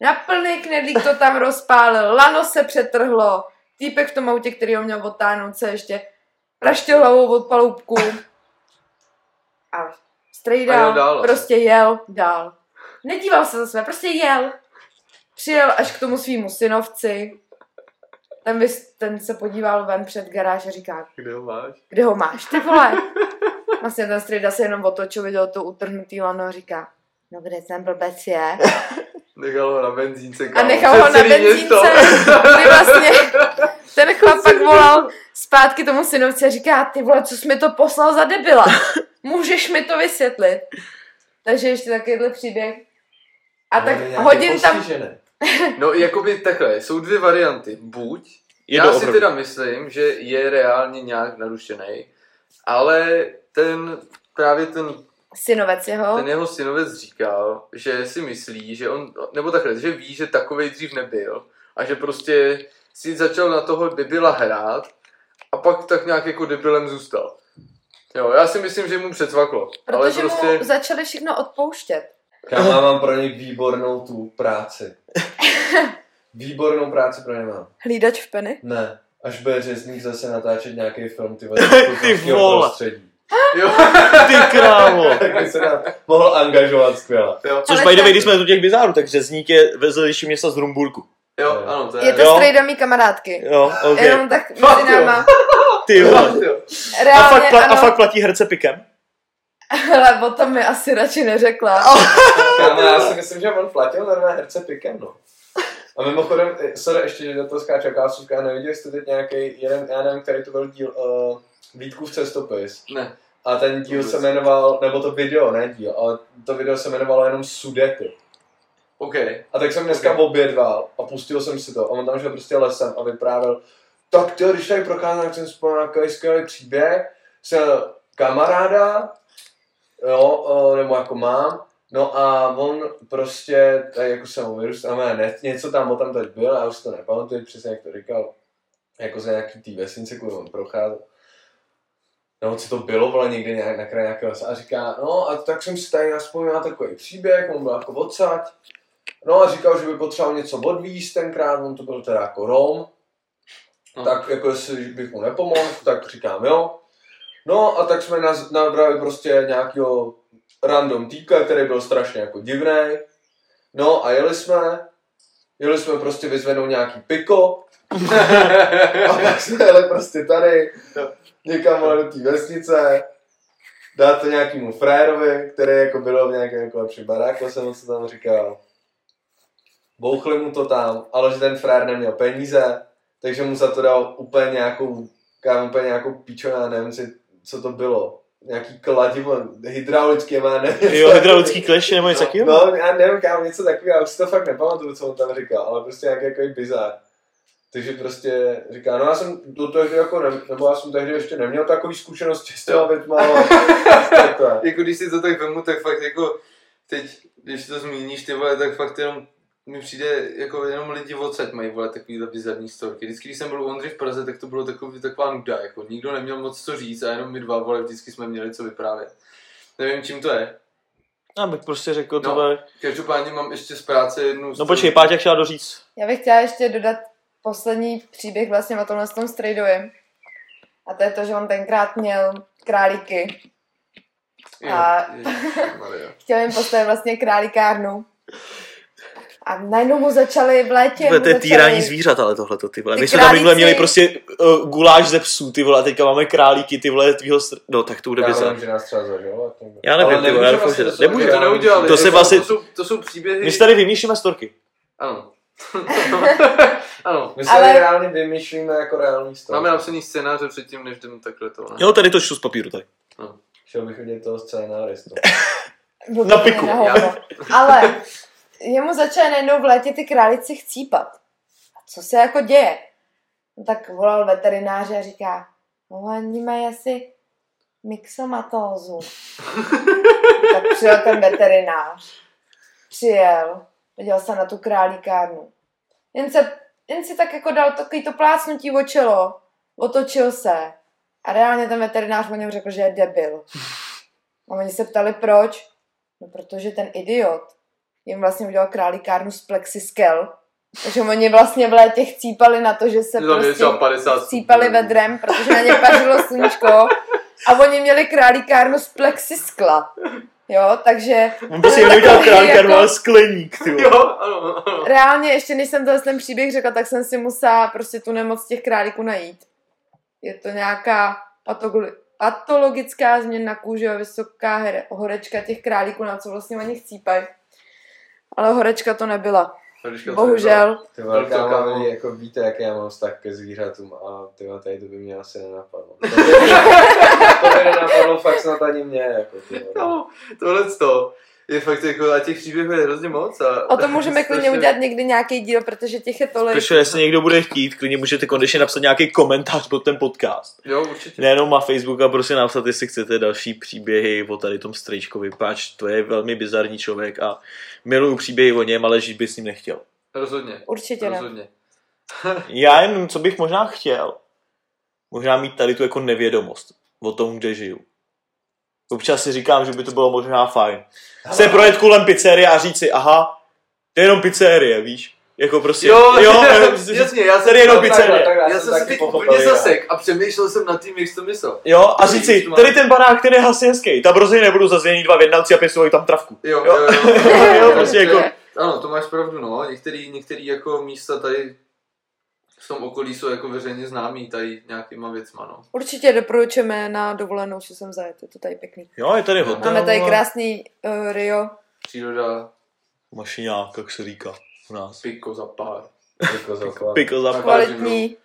Na plný knedlík to tam rozpálil, lano se přetrhlo. Týpek v tom autě, který ho měl otáhnout, se ještě praštil hlavou od paloubku. A strejda jel dál prostě jel dál. Nedíval se za své, prostě jel. Přijel až k tomu svýmu synovci. Ten, vys, ten se podíval ven před garáž a říká, Kde ho máš? kde ho máš, ty vole? Vlastně ten strejda se jenom otočil, viděl to utrhnutý lano a říká, no kde ten blbec je? Nechal ho na benzínce. A kámo. nechal ho na benzínce, kdy vlastně ten chlap pak volal zpátky tomu synovci a říká, ty vole, co jsi mi to poslal za debila? Můžeš mi to vysvětlit? Takže ještě takovýhle příběh. A tak hodin tam, No, jakoby takhle, jsou dvě varianty. Buď, Je já si teda myslím, že je reálně nějak narušený, ale ten, právě ten synovec jeho, ten jeho synovec říkal, že si myslí, že on, nebo takhle, že ví, že takovej dřív nebyl a že prostě si začal na toho debila hrát a pak tak nějak jako debilem zůstal. Jo, já si myslím, že mu přecvaklo. ale protože prostě, mu začali všechno odpouštět. Kámo, já mám pro něj výbornou tu práci. Výbornou práci pro ně mám. Hlídač v peny. Ne, až bude řezník zase natáčet nějaký film, ty vole, Ty vole. prostředí. jo, Ty krávo. Tak by se nám mohl angažovat skvěle. jo, Což Ale by the way, ten- když jsme tu těch bizárů, tak řezník je vedlejší města z Rumburku. jo, ano, to je. Je to Jo. strejda mý kamarádky. Jo, ok. Jenom tak Fakt, mezi jo. náma. Ty vole. Jo. A Reálně, fakt, pla- a ano. fakt platí herce pikem? Ale o tom mi asi radši neřekla. Kámo, já si myslím, že on platil normálně herce pikem, no. A mimochodem, eh, sorry, ještě, že do toho skáču, jaká služka, neviděli jste teď nějaký jeden, já nevím, který to byl díl, uh, Vítkův cestopis. Ne. A ten díl Vůbec. se jmenoval, nebo to video, ne díl, ale to video se jmenovalo jenom Sudety. OK. A tak jsem dneska obědval a pustil jsem si to. A on tam šel prostě lesem a vyprávěl, tak ty, když tady procházím, tak jsem spomněl nějaký skvělý příběh, jsem kamaráda, jo, nebo jako mám, no a on prostě, tady jako jsem ho vyrůstal, no, ne, něco tam, o tam teď byl, já už to nepamatuji přesně, jak to říkal, jako za nějaký tý vesnice, kudy on procházel. No, co to bylo, vole, někde nějak na kraji nějakého lesa. A říká, no a tak jsem si tady naspomněl takový příběh, on byl jako odsaď, No a říkal, že by potřeboval něco odvíst tenkrát, on to byl teda jako Rom. No. Tak jako jestli bych mu nepomohl, tak říkám jo. No a tak jsme nabrali prostě nějakého random týka, který byl strašně jako divný. No a jeli jsme, jeli jsme prostě vyzvednout nějaký piko. a pak jsme jeli prostě tady, někam vole do té vesnice. Dát to nějakému frérovi, který jako byl v nějakém jako lepším baráku, jsem co tam říkal. Bouchli mu to tam, ale že ten frér neměl peníze, takže mu za to dal úplně nějakou, kámo, úplně nějakou píčo, já nevím, si, co to bylo. nějaký kladivo, hydraulické má, ne? Jo, hydraulický kleště nebo něco takového? No, já nevím, kámo, něco takového, já už si to fakt nepamatuju, co on tam říkal, ale prostě nějaký jako bizar. Takže prostě říká, no já jsem do tehdy jako, ne, nebo já jsem tehdy ještě neměl takový zkušenosti s těma větma, jako když si to tak vemu, tak fakt jako teď, když to zmíníš, ty vole, tak fakt jenom mi přijde, jako jenom lidi odsaď mají, vole, takovýhle bizarní storky. Vždycky, když jsem byl u Ondry v Praze, tak to bylo takový, taková nuda, jako nikdo neměl moc co říct a jenom my dva, vole, vždycky jsme měli co vyprávět. Nevím, čím to je. Já bych prostě řekl No. tohle. Každopádně mám ještě z práce jednu... No počkej, Páťa chtěla doříct. Já bych chtěla ještě dodat poslední příběh vlastně o tomhle s tom strejdovi. A to je to, že on tenkrát měl králíky. Jo, A- Ježišmarja. Chtěl jim postavit vlastně králíkárnu. A najednou mu začali v létě... Tyhle, to je týrání začali- zvířat, ale tohle ty vole. Ty My jsme tam minule králíci- měli prostě uh, guláš ze psů, ty vole, a teďka máme králíky, ty vole, tvýho str... No, tak to bude Já nevím, že nás třeba zažilo. Já nevím, ty vole, já že. To neudělali. To se vlastně- to, jsou, to jsou příběhy... My si tady vymýšlíme storky. Ano. ano. My se Ale- reálně vymýšlíme jako reální story. Máme napsaný scénáře předtím, než jdeme takhle to. Ne? Jo, tady to čtu z papíru, tady. Chtěl bych vidět toho scénáristu. Na piku. Ale jemu začaly najednou v létě ty králici chcípat. A co se jako děje? No tak volal veterináře a říká, no oni mají asi myxomatózu. tak přijel ten veterinář. Přijel, podíval se na tu králíkárnu. Jen, se, jen si tak jako dal takový to plácnutí o čelo, otočil se a reálně ten veterinář o něm řekl, že je debil. A oni se ptali proč. No protože ten idiot jim vlastně udělal králíkárnu z plexiskel. Takže oni vlastně v létě chcípali na to, že se je prostě třeba 50 chcípali vedrem, protože na ně pařilo sluníčko. A oni měli králíkárnu z plexiskla. Jo, takže On prostě neudělal Takový králíkárnu, jako- ale skleník, ty. Jo, ano, ano. reálně ještě než jsem tenhle ten příběh řekla, tak jsem si musela prostě tu nemoc těch králíků najít. Je to nějaká patogli- patologická změna kůže a vysoká here- horečka těch králíků, na co vlastně oni chcípají. Ale horečka to nebyla. To Bohužel. Ty velká no. jako víte, jaký já mám vztah ke zvířatům a ty vole, tady to by mě asi nenapadlo. To by nenapadlo fakt snad ani mě, jako. No, tohle to je fakt jako, a těch příběhů je hrozně moc. A, O tom můžeme klidně udělat někdy nějaký díl, protože těch je tolik. Protože jestli někdo bude chtít, klidně můžete konečně napsat nějaký komentář pod ten podcast. Jo, určitě. Nejenom na Facebook a prostě napsat, jestli chcete další příběhy o tady tom strejčkovi, páč to je velmi bizarní člověk a miluju příběhy o něm, ale žít by s ním nechtěl. Rozhodně. Určitě ne. Rozhodně. Já jen, co bych možná chtěl, možná mít tady tu jako nevědomost o tom, kde žiju. Občas si říkám, že by to bylo možná fajn. Se projet kolem pizzerie a říct si, aha, to je jenom pizzerie, víš? Jako prostě, Jo, jo jasně, já jsem tady je jenom takhle- pizzerie. takhle, Já jsem si taky teď úplně jo. zasek a přemýšlel jsem nad tím, jak jsi to myslel. Jo, a říct si, tady ten barák, ten je hasičský, tam rozhodně nebudou zazdění dva vědnalci a pěstují tam travku. Jo, Jo. jo, jo. Jo, prostě jako- Ano, to máš pravdu, no. Některý, některý jako místa tady v tom okolí jsou jako veřejně známý tady nějakýma věcma, no. Určitě doporučujeme na dovolenou, že jsem zajet, je to tady pěkný. Jo, je tady hotel. Máme tady krásný uh, Rio. Příroda, Mašiňák, jak se říká u nás. piko za pár. Jako za chlap. Piko za Tak. Kvalitní,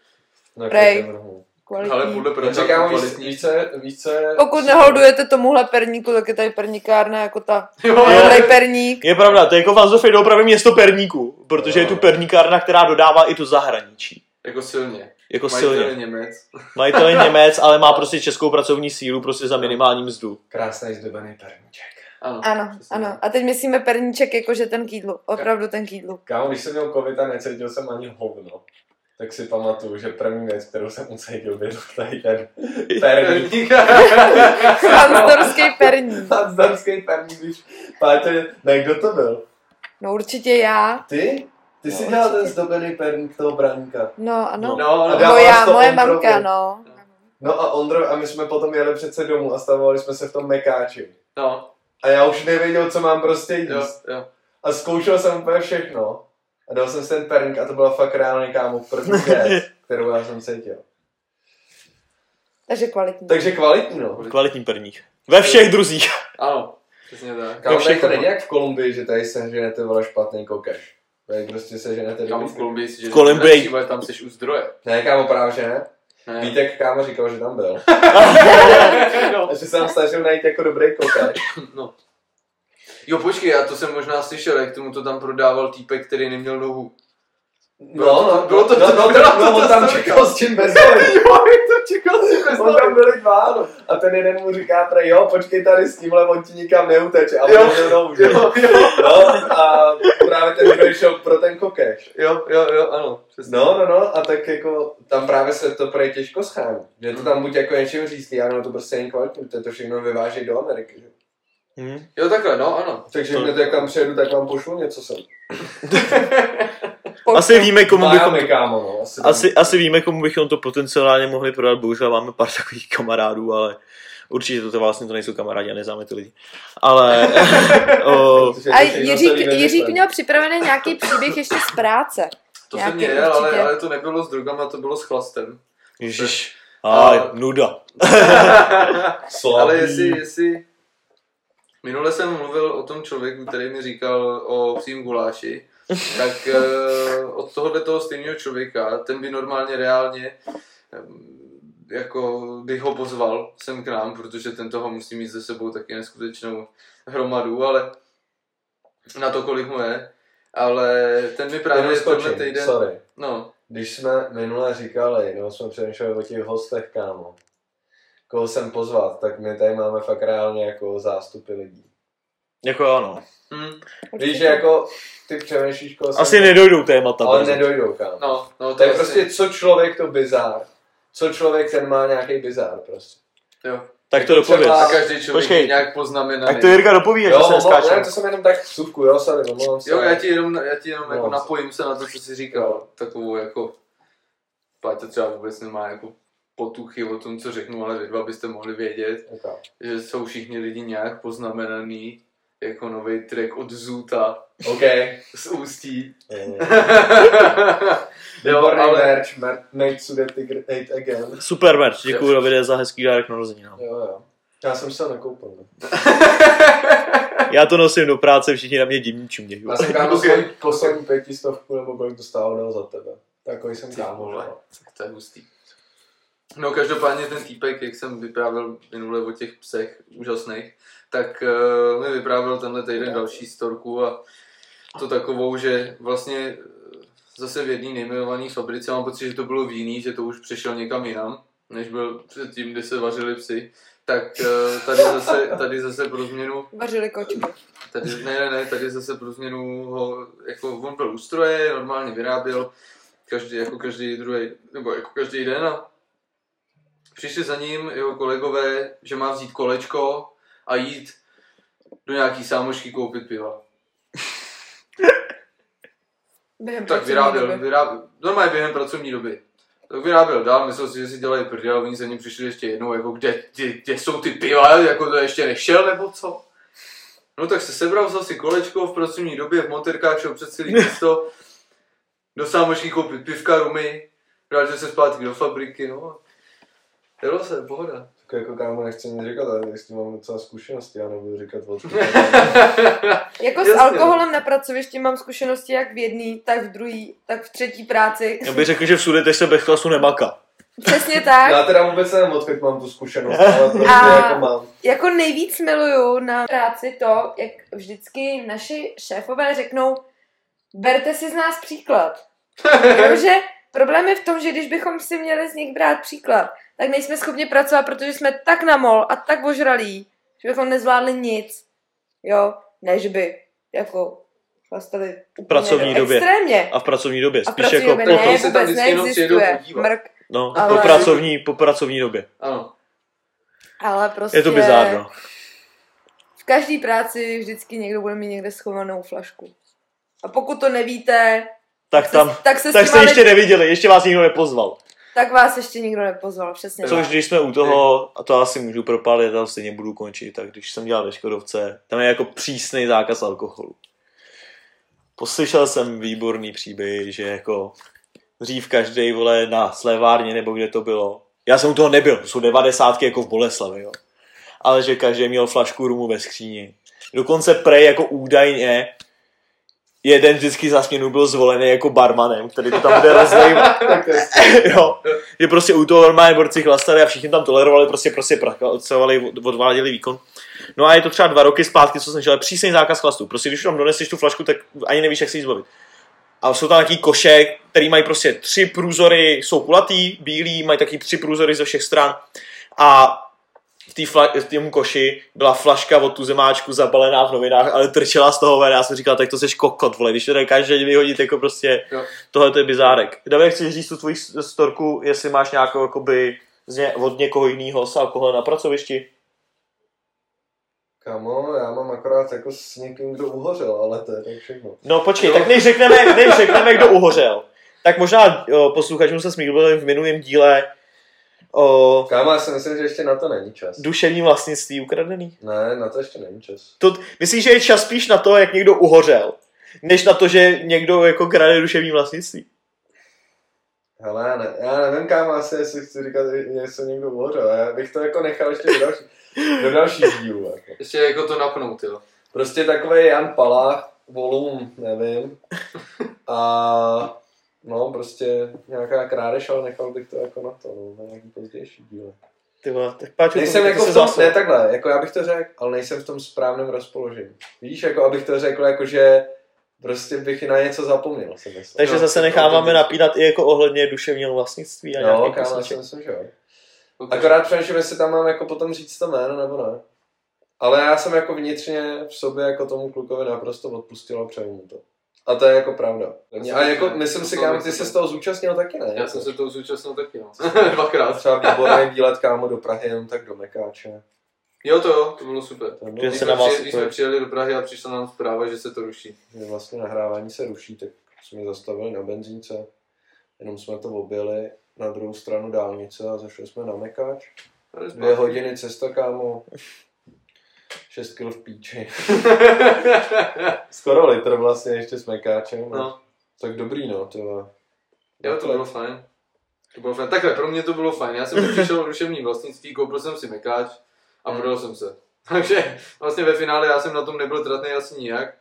Na Prej. rohu. Ale kvalitní. podle říkám, kvalitní. více, více... Pokud neholdujete tomuhle perníku, tak je tady perníkárna jako ta Jo, hodnej perník. Je pravda, to je jako Vanzov je opravdu město perníků, protože je tu perníkárna, která dodává i tu zahraničí. Jako silně. Jako Majitel je silně. Němec. Majitel je Němec, ale má prostě českou pracovní sílu prostě za minimální mzdu. Krásný zdobený perníček. Ano, Ano, přesně. ano. A teď myslíme perníček jakože ten kýdlu. Opravdu ten kýdlu. Kámo, když jsem měl covid a necítil jsem ani hovno, tak si pamatuju, že první věc, kterou jsem ucítil, byl tady ten perník. Hansdorský perník. Hansdorský perník, když Páte, ne, kdo to byl? No určitě já. Ty? Ty jsi No, dělal ten zdobený perník toho braníka. No ano. No, no, A no. Moja, to moje mamka, no. No a Ondro, a my jsme potom jeli přece domů a stavovali jsme se v tom mekáči. no. A já už nevěděl, co mám prostě jíst. Jo, jo. A zkoušel jsem úplně všechno. A dal jsem si ten perník a to byla fakt reálně kámo první věc, kterou já jsem cítil. Takže kvalitní. Takže kvalitní, no. Kvalitní perník. Ve všech druzích. Ano, přesně tak. Kámo, tady to není jak v Kolumbii, že tady seženete vole špatný kokeš. Tady prostě seženete Kámo v. Kolumbii si, že V Kolumbii. ale tam jsi u zdroje. Ne, kámo, právě že ne. Ne. Vítek kámo říkal, že tam byl. A že se tam snažil najít jako dobrý kokač. No. Jo, počkej, já to jsem možná slyšel, jak tomu to tam prodával týpek, který neměl nohu. No, no, Bylo to- no, no, no, no, on ta tam čekal s tím bez jo, to čekal si bez On tam byli dva a ten jeden mu říká prej, jo, počkej tady s tímhle, on ti nikam neuteče. A on Jo. že? Jo, jo, No, a právě ten druhý šel pro ten kokeš. jo, jo, jo, ano, přesně. No, no, no, a tak jako tam právě se to prej těžko schání. Že to tam buď jako něčím řízlí, ano, to prostě není kvalitní, to, to všechno vyváží do Ameriky. Že? Hm. Jo, takhle, no, ano. Takže To- jak tam přijedu, tak vám pošlu něco sem. Asi víme, komu bychom Miami, kámo, no. Asi, Asi, asi víme, komu bychom to potenciálně mohli prodat, bohužel máme pár takových kamarádů, ale určitě to, to vlastně to nejsou kamarádi a neznáme ty lidi. Ale o, A Jiřík, Jiřík měl připravený nějaký příběh ještě z práce. To jsem měl, ale, ale to nebylo s drogama, to bylo s chlastem. ježiš, Ale- a nuda. Ale jestli, jestli... Minule jsem mluvil o tom člověku, který mi říkal o psím guláši, tak eh, od tohohle toho stejného člověka, ten by normálně reálně em, jako bych ho pozval sem k nám, protože ten toho musí mít ze sebou taky neskutečnou hromadu, ale na to, kolik mu je. Ale ten mi právě Jenom tenhle skočím, týden... sorry. No, Když jsme minule říkali, nebo jsme přemýšleli o těch hostech, kámo, koho sem pozvat, tak my tady máme fakt reálně jako zástupy lidí. Jako ano. hm, Víš, že jako ty přemýšlíš, koho sem... Asi nedojdou témata. Ale brzo. nedojdou, kámo. no, no, To je prostě, co člověk to bizár. Co člověk, ten má nějaký bizár prostě. Jo. Tak to jako třeba- dopověz. A každý člověk Počkej. nějak poznamenaný. Tak to Jirka dopoví, že Jo, se neskáče. ne, to jsem jenom tak vsuvku, jo, sorry, omlouvám se. Jo, já ti jenom, já ti jenom jako No. napojím se na to, co jsi říkal. Takovou jako, Páťa třeba vůbec nemá jako potuchy o tom, co řeknu, ale vy dva byste mohli vědět, Jako. že jsou všichni lidi nějak poznamenaný jako nový track od Zuta OK. z Ústí. jo, ale merch, mer- made to the tiger hate again. Super merch, děkuji Davide za hezký dárek narozeninám. Jo, jo. Já jsem se nakoupil. No. Já to nosím do práce, všichni na mě divní čumějí. Já jsem kámo Ok. okay. poslední pětistovku nebo kolik to stálo za tebe. Takový jsem kámo. jo. to je hustý. No každopádně ten týpek, jak jsem vyprávěl minule o těch psech úžasných, tak uh, mi vyprávěl tenhle týden další storku a to takovou, že vlastně eh, zase v jedné nejmenované fabrice, mám pocit, že to bylo v jiný, že to už přešel někam jinam, než byl předtím, kde se vařili psy, tak eh, tady zase, tady zase pro změnu Vařili kočky. Tady, ne, ne, ne, tady zase pro změnu ho, jako on byl u stroje, normálně vyráběl každý, jako každý druhý, nebo jako každý den a přišli za ním jeho kolegové, že má vzít kolečko a jít do nějaký sámošky koupit piva. Během Tak vyráběl, doby. vyráběl, normálně během pracovní doby. Tak vyráběl dál, myslel si, že si dělají prdel, ale oni za ním přišli ještě jednou, jako kde, kde, kde jsou ty piva, jako to ještě nešel, nebo co? No tak se sebral, vzal si kolečko v pracovní době, v motorkách šel přes celý město, do sámošky koupit pivka, rumy, vrátil se zpátky do fabriky, no. Jelo se, pohoda. Tak jako kámo nechci nic říkat, ale s tím mám docela zkušenosti, já nebudu říkat o tom. Jako s Jasně. alkoholem na pracovišti mám zkušenosti jak v jedné, tak v druhé, tak v třetí práci. Já bych řekl, že v sudetech se bez klasu nemaká. Přesně tak. Já teda vůbec nevím, odkud mám tu zkušenost, ale prostě A- jako mám. Jako nejvíc miluju na práci to, jak vždycky naši šéfové řeknou, berte si z nás příklad. Protože problém je v tom, že když bychom si měli z nich brát příklad, tak nejsme schopni pracovat, protože jsme tak namol a tak ožralí, že bychom nezvládli nic. Jo, ne, že by jako chlastali úplně pracovní do- době. Extrémně. A v pracovní době. A v Spíš pracovní jako době po, potom ne, se tam vůbec vždycky jenom přijedou neexistuje. podívat. Mrk, no, ale- po, pracovní, po pracovní době. Ano. ale prostě... Je to bizárno. V každé práci vždycky někdo bude mít někde schovanou flašku. A pokud to nevíte, Tak se- tam, tak se tak jste ještě neviděli, ještě vás nikdo nepozval. tak vás ještě nikdo nepozval, přesně. Což když jsme u toho, a to asi můžu propálit, ale stejně budu končit, tak když jsem dělal ve Škodovce, tam je jako přísný zákaz alkoholu. Poslyšel jsem výborný příběh, že jako dřív každý vole na slevárně nebo kde to bylo. Já jsem u toho nebyl, to jsou devadesátky jako v Boleslavi, jo. Ale že každý měl flašku rumu ve skříni. Dokonce prej jako údajně jeden vždycky za směnu byl zvolený jako barmanem, který to tam bude rozlejvat. Jo. Je prostě u toho normálně borci chlastali a všichni tam tolerovali, prostě prostě pracovali, odváděli výkon. No a je to třeba dva roky zpátky, co jsem ale přísný zákaz chlastů. Prostě když tam doneseš tu flašku, tak ani nevíš, jak se jí zbavit. A jsou tam nějaký koše, který mají prostě tři průzory, jsou kulatý, bílý, mají taky tři průzory ze všech stran. A té fla- koši byla flaška od tu zemáčku zabalená v novinách, ale trčela z toho ven. Já jsem říkal, tak to jsi kokot, vole, když to dokážeš vyhodit, jako prostě, Jo. tohle to je bizárek. David, chci říct tu tvoji storku, jestli máš nějakou, jakoby, z ně, od někoho jiného s alkoholem na pracovišti? Kamo, já mám akorát jako s někým, kdo uhořel, ale to je tak všechno. No počkej, Jo. tak než řekneme, než řekneme, kdo uhořel, tak možná jo, posluchačům se smíl v minulém díle o Kámo, já si myslím, že ještě na to není čas. duševním vlastnictví ukradený. Ne, na to ještě není čas. To, myslíš, že je čas spíš na to, jak někdo uhořel, než na to, že někdo jako krade duševní vlastnictví? Hele, já, ne, já nevím, kámo, asi jestli chci říkat, jestli někdo uhořel. Já bych to jako nechal ještě do další, do dalších dílů. Jako. Ještě jako to napnout, jo. Prostě takový Jan Palach, volum, nevím. A no, prostě nějaká krádež, ale nechal bych to jako na to, no, na nějaký pozdější díl. Ty vole, tak páč, Nejsem jako v tom, ne takhle, jako já bych to řekl, ale nejsem v tom správném rozpoložení. Víš, jako abych to řekl, jako že prostě bych na něco zapomněl, myslím. Takže Jo, zase necháváme napínat i jako ohledně duševního vlastnictví a nějakých kámo, já si myslím, že jo. Akorát přemýšlím, jestli tam mám jako potom říct to jméno, nebo ne. Ale já jsem jako vnitřně v sobě jako tomu klukovi naprosto odpustil a přeju mu to. A to je jako pravda. Já si A jako myslím, si, kámo, ty se to. z toho zúčastnil taky, ne? Já jsem se toho zúčastnil taky, no. Dvakrát. Třeba výborný výlet, kámo, do Prahy, jenom tak do Mekáče. Jo, to jo, to bylo super. To bylo, Když se jsme, na vás přijeli, když jsme přijeli do Prahy a přišla nám zpráva, že se to ruší. že vlastně nahrávání se ruší, tak jsme zastavili na benzínce, jenom jsme to objeli na druhou stranu dálnice a zašli jsme na Mekáč. Dvě hodiny cesta, kámo. 6 kg v píči. Skoro litr vlastně ještě s Mekáčem. No. No, Tak dobrý, no, to je. jo, to bylo fajn. To bylo fajn. Takhle, pro mě to bylo fajn. Já jsem přišel o duševní vlastnictví, koupil jsem si mekáč a prodal jsem se. Takže vlastně ve finále já jsem na tom nebyl tratný asi nijak.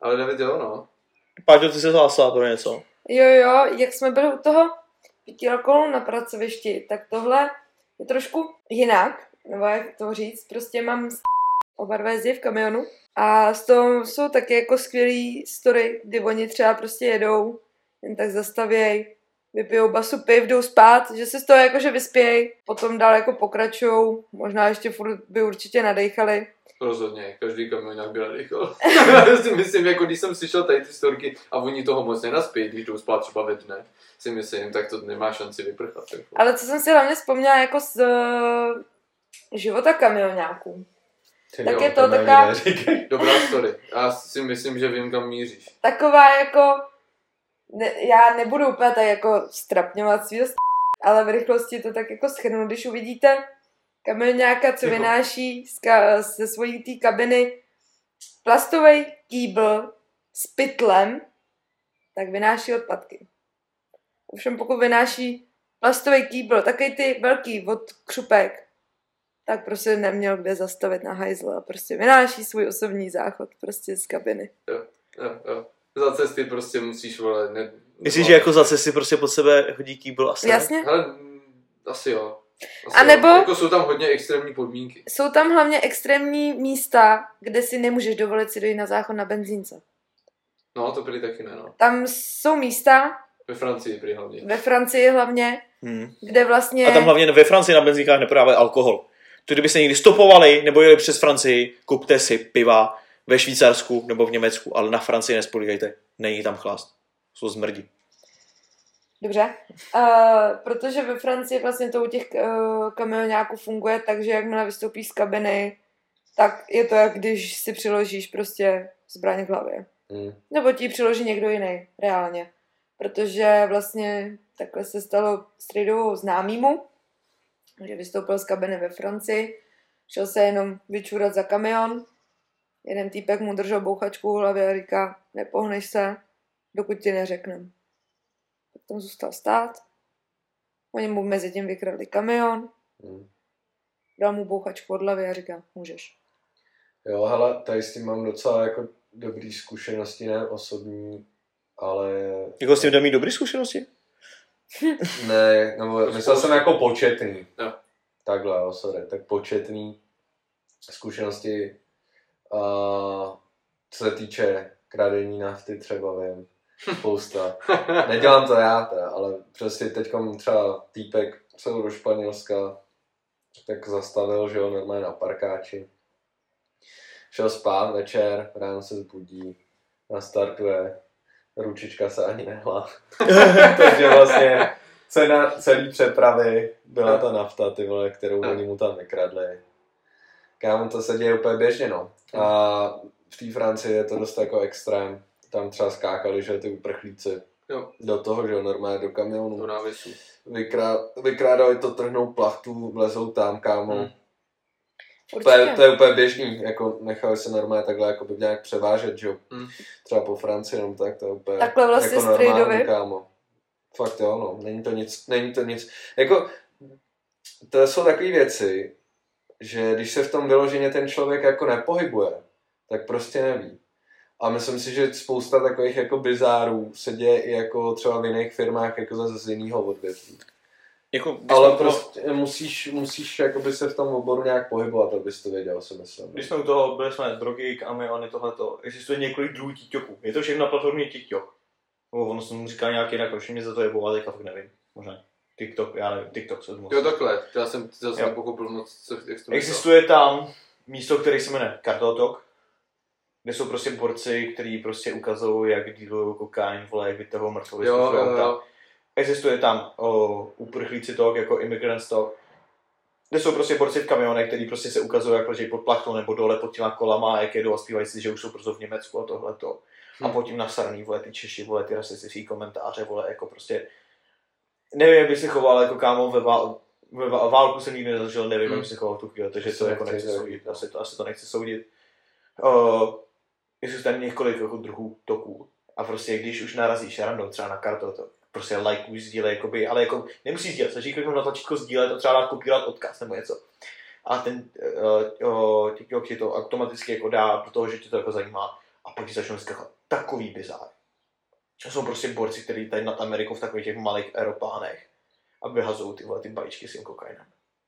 Ale David jo, no. Páťo, ty se hlásila pro něco. Jo, jo, jak jsme byli u toho pití alkoholu na pracovišti, tak tohle je trošku jinak, nebo jak to říct, prostě mám s- oba dva jezdí v kamionu a z toho jsou taky jako skvělý story, kdy oni třeba prostě jedou, jen tak zastavěj, vypijou basu piv, jdou spát, že se z toho jakože vyspějí, potom dál jako pokračujou, možná ještě furt by určitě nadechali. Rozhodně, každý kamionák by nadechal. si myslím, jako když jsem slyšel tady ty storky a oni toho moc nenaspějí, když jdou spát třeba ve dne, si myslím, tak to nemá šanci vyprchat. Jako. Ale co jsem si hlavně vzpomněla jako z uh, života kamionáků, Ty Tak jo, je to taková-. Dobrá story. Já si myslím, že vím, kam míříš. taková jako, ne, já nebudu úplně tak jako strapňovat svýho st- ale v rychlosti to tak jako schrnu, když uvidíte kamionáka, co Jo. vynáší z ka- ze svojí té kabiny plastový kýbl s pytlem, tak vynáší odpadky. Ovšem pokud vynáší plastový kýbl, takový ty velký od křupek, tak prostě neměl kde zastavit na hajzle a prostě vynáší svůj osobní záchod prostě z kabiny. Jo, jo. Za cesty prostě musíš, vole, ne... Myslíš, že jako za cesty prostě pod sebe hodí kýbl asi? Jasně. Hele, mm, asi jo. Asi A nebo- Jo. Jako jsou tam hodně extrémní podmínky. Jsou tam hlavně extrémní místa, kde si nemůžeš dovolit si dojít na záchod na benzínce. No, to prý taky ne, no. Tam jsou místa, Ve Francii prý hlavně. ve Francii hlavně, Hmm. kde vlastně... A tam hlavně ve Francii na benzínkách neprodávají alkohol. To kdybyste někdy stopovali nebo jeli přes Francii, kupte si piva ve Švýcarsku nebo v Německu, ale na Francii nespolíhejte. Není tam chlast. Jsou zmrdí. Dobře. Uh, protože ve Francii vlastně to u těch uh, kamionáků funguje tak, že jakmile vystoupíš z kabiny, tak je to, jak když si přiložíš prostě zbraň k hlavě. Hmm. Nebo ti ji přiloží někdo jiný, reálně. Protože vlastně takhle se stalo Stridovou známýmu, že vystoupil z kabiny ve Francii, šel se jenom vyčůrat za kamion, jeden týpek mu držel bouchačku v hlavě a říká, nepohneš se, dokud ti neřeknem. Tak tam zůstal stát, oni mu mezi tím vykradli kamion, Hmm. dal mu bouchačku od hlavy a říká, můžeš. Jo, hele, tady s tím mám docela jako dobrý zkušenosti, ne osobní, ale Jako s tím mít dobré zkušenosti? Ne, nebo myslel jsem jako početný. Jo. Takhle, jo, sorry, tak početný zkušenosti, a co se týče kradení nafty třeba, vím, spousta. Nedělám to já teda, ale prostě teď třeba týpek cel do Španělska, tak zastavil, že jo, normálně na parkáči. Šel spát večer, ráno se zbudí, nastartuje, ručička se ani nehla. Takže vlastně cena celý přepravy byla ta nafta, ty vole, kterou oni mu tam vykradli. Kámo, to se děje úplně běžně, no. A v té Francii je to dost jako extrém. Tam třeba skákali, že ty uprchlíci Jo. do toho, že jo, normálně do kamionu. Do návěsu. Vykrá, vykrádali to, trhnou plachtu, vlezou tam, kámo. Hmm. To je, to je úplně běžný, jako nechali se normálně takhle jako by nějak převážet, že jo. Hmm. Třeba po Francii, no tak to je úplně Takhle vlastně jako normální, kámo. Fakt jo, no, není to nic, není to nic, jako to jsou takové věci, že když se v tom vyloženě ten člověk jako nepohybuje, tak prostě neví. A myslím si, že spousta takových jako bizárů se děje i jako třeba v jiných firmách jako zase z jiného odvětví. Jako, Ale toho- prostě musíš, musíš jakoby se v tom oboru nějak pohybovat, abys to věděl, si myslím. Když jsme u toho, byli jsme drogy, kamiony, tohleto, existuje několik druhů TikToků. Je to všechno na platformě TikTok. Nebo ono se mu říká nějak jinak, už mě za to je ale teďka fakt nevím. Možná. TikTok, já nevím, TikTok se to Jo, takhle. Já jsem zase Jo. nepochopil moc, co, jak to. Existuje tam místo, které se jmenuje Kartotok, kde jsou prostě borci, kteří prostě ukazují, jak dealují kokain, vole, jak vytahují mrtvoly z Jo, jo, jo. Existuje tam o, uprchlíci talk, jako immigrant talk, kde jsou prostě borci v kamionech, který prostě se ukazují, jak leží pod plachtou nebo dole pod těma kolama, jak jedou a zpívají si, že už jsou prostě v Německu a tohleto. A Hm. pod tím nasraný, vole, ty Češi, vole, ty rasistický komentáře, vole, jako prostě, nevím, jak by se choval jako kámo ve, vál, ve vál- válku jsem nikdy nezažil, nevím, jak by se choval v tu chvíli, takže to Asi jako nechci soudit, asi to, asi to nechci soudit. Uh, existuje tam několik jako druhů toků a prostě když už narazíš random třeba na kartu, to prostě lajkuj, sdílej, jakoby, ale jako nemusíš sdílet, stačí kliknout na tlačítko sdílet a třeba dát kopírovat odkaz nebo něco. A ten uh, uh, TikTok ti to automaticky jako dá do toho, že tě to jako zajímá a pak ti začnou skakovat takový bizár. To jsou prostě borci, kteří tady nad Amerikou v takových těch malých aeropánech a vyhazují ty vole ty bajičky s tím kokainem.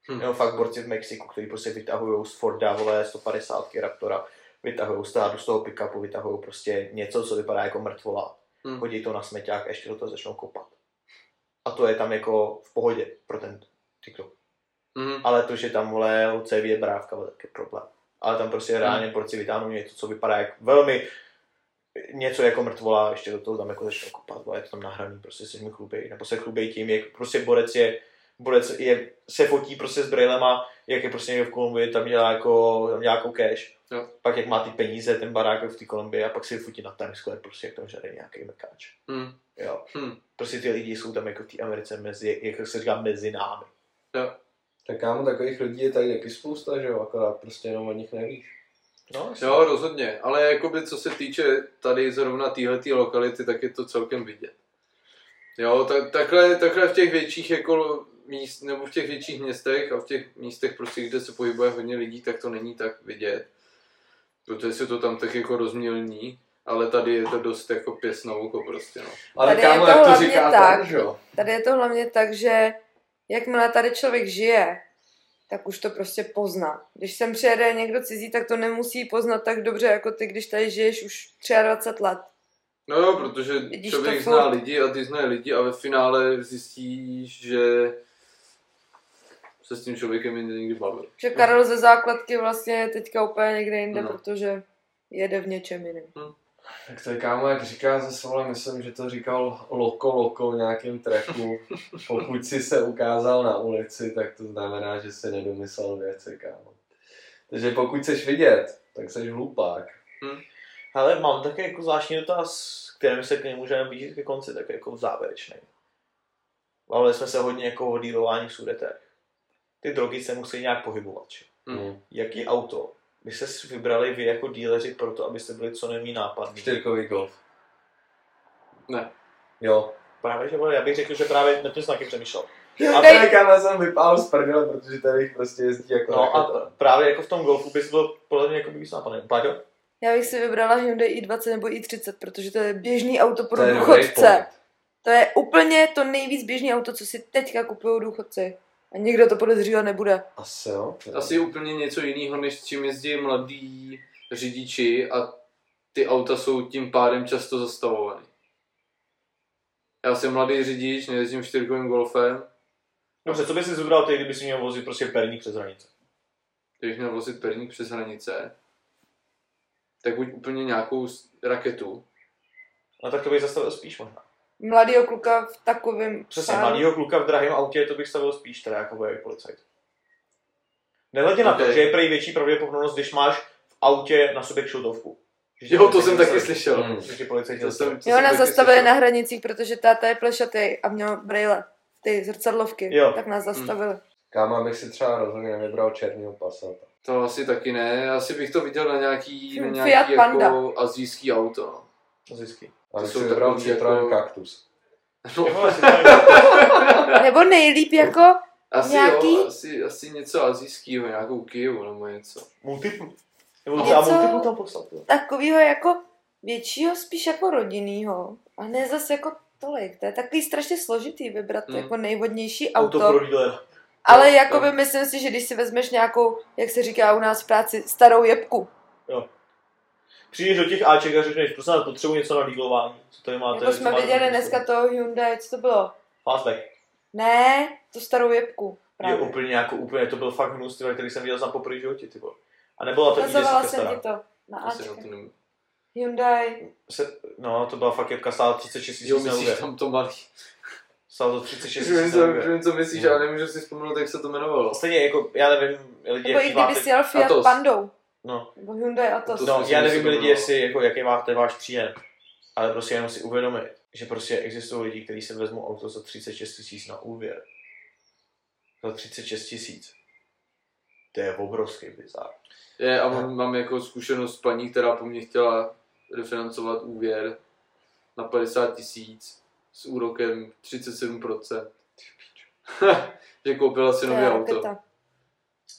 Hm. Hmm. Nebo fakt borci v Mexiku, kteří prostě vytahují z Forda, vole, 150 Raptora, vytahují stádu z toho pick-upu, vytahují prostě něco, co vypadá jako mrtvola. Hm. Hmm. Hodí to na smeťák a ještě do toho začnou kopat. A to je tam jako v pohodě pro ten TikTok. Mhm. Ale to, že tam vole hoce je brávka, je taky problém. Ale tam prostě reálně borci vytáhnou něco, co vypadá jak velmi něco jako mrtvola, ještě do toho tam jako začnou kopat, vole, je to tam nahraný, prostě se mi chlubej, nebo se chlubej tím, jak prostě borec je, borec je, se fotí prostě s brailema, jak je prostě někdo v Kolumbii, tam dělá jako, tam dělá jako cash, Jo. pak jak má ty peníze, ten barák v té Kolumbii a pak si je fotí na Times Square, prostě jak tam žádný nějaký mekáč. Hm. Jo. Hm. Prostě ty lidi jsou tam jako v té Americe mezi, jak se říká, mezi námi. Jo. Tak kámo, takových lidí je tady taky spousta, že jo, akorát prostě jenom o nich nevíš. No, Jo, rozhodně, ale jakoby co se týče tady zrovna téhletý lokality, tak je to celkem vidět. Jo, tak, takhle, takhle v těch větších jako míst, nebo v těch větších městech a v těch místech prostě, kde se pohybuje hodně lidí, tak to není tak vidět. Protože se to tam tak jako rozmělní, ale tady je to dost jako pěs na prostě, no. Ale Tady je kámo, to jak to hlavně říká tak. ten, že jo? Tady je to hlavně tak, že jakmile tady člověk žije, tak už to prostě pozná. Když sem přijede někdo cizí, tak to nemusí poznat tak dobře, jako ty, když tady žiješ už 23 let. No jo, protože Vidíš člověk to zná lidi a ty zná lidi a ve finále zjistíš, že se s tím člověkem jen někdy bavil. Že Karel ze základky vlastně je teďka úplně někde jinde, No. protože jede v něčem jiném. Tak to je kámo, jak říká ze Sola, myslím, že to říkal Loko Loko v nějakém tracku. Pokud si se ukázal na ulici, tak to znamená, že si nedomyslel věci, kámo. Takže pokud chceš vidět, tak jsi hlupák. Ale mám taky jako zvláštní dotaz, kterým se k němu můžeme blížit ke konci, tak jako závěrečný. Bavili jsme se hodně jako o dílování v sudetech. Ty drogy se musí nějak pohybovat. že? Mm. Jaký auto by se vybrali vy jako díleři pro to, abyste byli co nejméně nápadní? Čtyřkový golf. Ne. Jo. Právě, že já bych řekl, že právě na tím jsem taky přemýšlel. A tady kámo jsem vypál z prdele, protože tady jich prostě jezdí jako No a právě jako v tom golfu bys byl podle mě jako by víc nápadný. Páťo? Já bych si vybrala Hyundai i20 nebo i30, protože to je běžný auto pro To důchodce. To je úplně to nejvíc běžný auto, co si teďka kupují důchodci. A nikdo to podezřívat nebude. Asi jo. Asi úplně něco jiného, než s čím jezdí mladí řidiči a ty auta jsou tím pádem často zastavované. Já jsem mladý řidič, nejezdím čtyřkovým golfem, Dobře, co bys si vybral ty, kdyby si měl vozit prostě perník přes hranice? když měl vozit perník přes hranice, tak buď úplně nějakou raketu. No tak to bych zastavil spíš možná. Mladýho kluka v takovém Přesně, mladýho kluka v drahém autě, to bych stavil spíš teda jako bojový policajt. Nehledě na to, že je prej větší pravděpodobnost, když máš v autě na sobě kšiltovku. Že Jo, to policajti jsem taky slyšel. Hmm. Že To jsem, to Jo, nás zastavili slyšel. na hranicích, protože táta je plešatý a měl brejle. Ty zrcadlovky. Jo. Tak nás zastavili. Káma bych si třeba rozhodně nevybral černýho Passata. To asi taky ne, asi bych to viděl na nějaký, na Fiat nějaký jako Panda. azijský auto. No. Zisky. A bych jsou Citroen jako- Cactus. No, Nebo nejlíp jako asi Nějaký? jo, asi, asi něco azijského, nějakou Kijevu nebo něco. Multiplu. Nebo Něco- multiplu tam poslat. jo. takového jako většího, spíš jako rodinnýho. A ne zase jako tolik. To je takový strašně složitý vybrat Mm. jako nejvodnější Auto auto. pro. Ale Jo, jakoby jo. myslím si, že když si vezmeš nějakou, jak se říká u nás v práci, starou jebku. Přijdeš do těch Aček a řekneš, prosím vás, potřebuji něco na dílování. Co tady máte? Jako jsme máte viděli na dneska to Hyundai, co to bylo? Fastback. Ne, tu starou jebku. Je Právě. úplně jako úplně, to byl fakt hnus, tyhle, který jsem viděl za poprvé v životě, ty. A nebyla to Ukazovala i jsem stará. ti to na Ačka. to nevím. Hyundai. Se, no, to byla fakt jebka, stála 36 Jo, tisíc na myslíš tam to malý. Stálo to 36 Vím, tisíc vím, co myslíš, No. ale nemůžu si vzpomenout, jak se to jmenovalo. Stejně jako, já nevím, lidi, Nebo i jaký kdyby máte... si jel Fiat. Pandou. No, Nebo Hyundai Atos. To- no, si já nevím, lidi, jestli, jako, jaký máte váš příjem. Ale prostě jenom si uvědomit, že prostě existují lidi, kteří si vezmou auto za 36 tisíc na úvěr. Za 36 tisíc. To je obrovský bizar. Je, a mám, mám jako zkušenost s paní, která po mně chtěla refinancovat úvěr na 50 tisíc s úrokem 37%. že koupila si nové auto. raketa.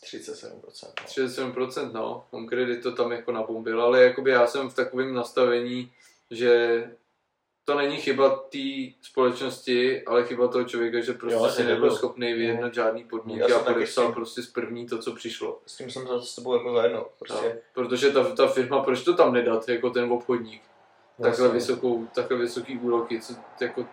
37%. 37%, no. On kredit to tam jako nabombil, ale jakoby já jsem v takovém nastavení, že to není chyba té společnosti, ale chyba toho člověka, že prostě Jo, si nebyl nebyl. schopný vyjednat žádný Já podmínky a podepsal prostě z první to, co přišlo. S tím jsem s tebou jako zajedno. No, Prostě. protože ta, ta firma, proč to tam nedat, jako ten obchodník? Takhle, Jasně. vysokou, takhle vysoký úroky, co, jako,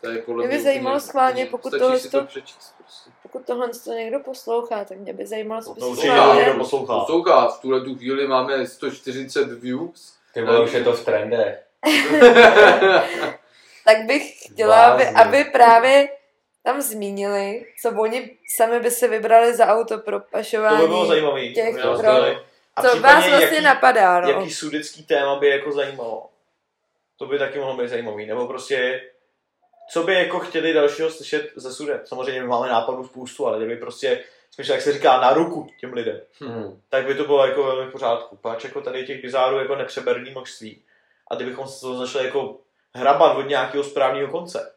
to je podle Mě by zajímalo schválně, pokud tohle si to to- přečíst prostě. Pokud tohle to někdo poslouchá, tak mě by zajímalo, co by To Poslouchá. někdo schválně. poslouchá. Poslouchá, v tuhle tu chvíli máme 140 views. Ty vole, už je to v trendech. Tak bych chtěla, aby, aby právě tam zmínili, co oni sami by si vybrali za auto pro To pašování. by bylo zajímavé. těch. A Co vás vlastně jaký, napadá, no. Jaký sudecký téma by jako zajímalo. To by taky mohlo být zajímavý. Nebo prostě, co by jako chtěli dalšího slyšet ze sudet. Samozřejmě my máme nápadů spoustu, ale kdyby prostě, spíš jak se říká, na ruku těm lidem, Hmm. tak by to bylo jako velmi v pořádku. Páč jako tady těch bizárů jako nepřeberný množství. A kdybychom se to začali jako hrabat od nějakého správného konce,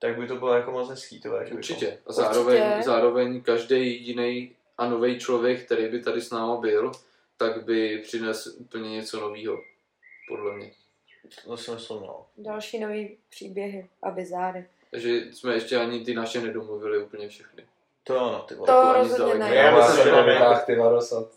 tak by to bylo jako moc hezký. To, bychom- Určitě. A zároveň, Určitě. zároveň každý jiný a nový člověk, který by tady s náma byl, tak by přinesl úplně něco nového. Podle mě. To si myslím, no. Další nový příběhy a bizáry. Takže jsme ještě ani ty naše nedomluvili úplně všechny. To jo, no, ty vole. To ani rozhodně ne. Já Já myslím, že vytáhl ty varosat.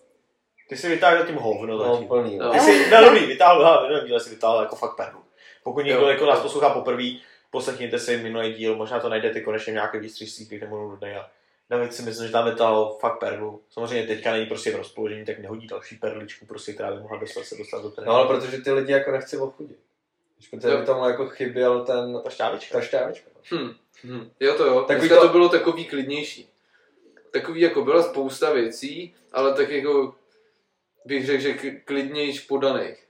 Ty si vytáhl tím hovno No, zatím. plný. No. Ty jsi, ne, dobrý, vytáhl, hele, minulý díle si vytáhl jako fakt perlu. Pokud někdo Jo. jako nás poslouchá poprvé, poslechněte si minulý díl, možná to najdete konečně v nějaké výstřižcích, kde nebudu nudnej a David si myslím, že tam vytáhl fakt perlu. Samozřejmě teďka není prostě v rozpoložení, tak nehodí další perličku, prostě, která by mohla dostat se dostat do té. No ale protože ty lidi jako nechci ochudit. Když by tomu jako chyběl ten, ta šťávička. ta šťávička. Hm. Hm. Jo to jo, Takový dneska to- to bylo takový klidnější. Takový jako byla spousta věcí, ale tak jako bych řekl, že k- klidnějš podaných,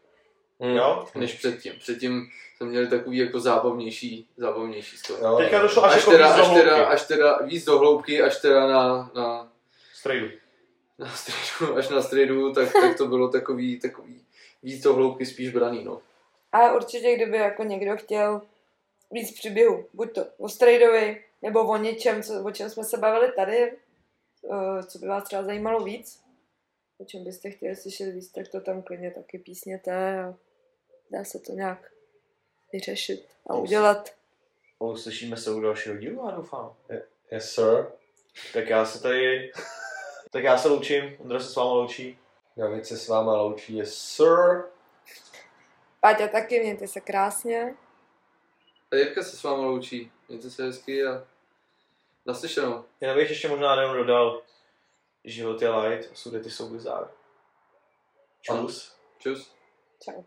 Hmm. Jo? než předtím. Předtím jsme měli takový jako zábavnější, zábavnější story. Jo, Teďka došlo až, Až jako teda, víc do až, teda, hloubky. až teda víc do hloubky, až teda na, na, Strejdu. na stridu, až na stridu, tak, tak to bylo takový, takový víc do hloubky spíš braný, no. A určitě, kdyby jako někdo chtěl víc příběhů, buď to o Strejdovi, nebo o něčem, co, o čem jsme se bavili tady, eh, co by vás třeba zajímalo víc, o čem byste chtěli slyšet víc, tak to tam klidně taky písněte a dá se to nějak vyřešit a udělat. Uslyšíme se u dalšího dílu, já doufám. Yes, sir. Tak já se tady... tak já se loučím, Ondra se s váma loučí. David se s váma loučí. Yes, sir. Páťa taky, mějte se krásně. A Jirka se s vámi loučí. Mějte se hezky a naslyšenou. Já bych ještě možná jenom dodal, život je light a sudety jsou bizár. Čus. Čus. Čau.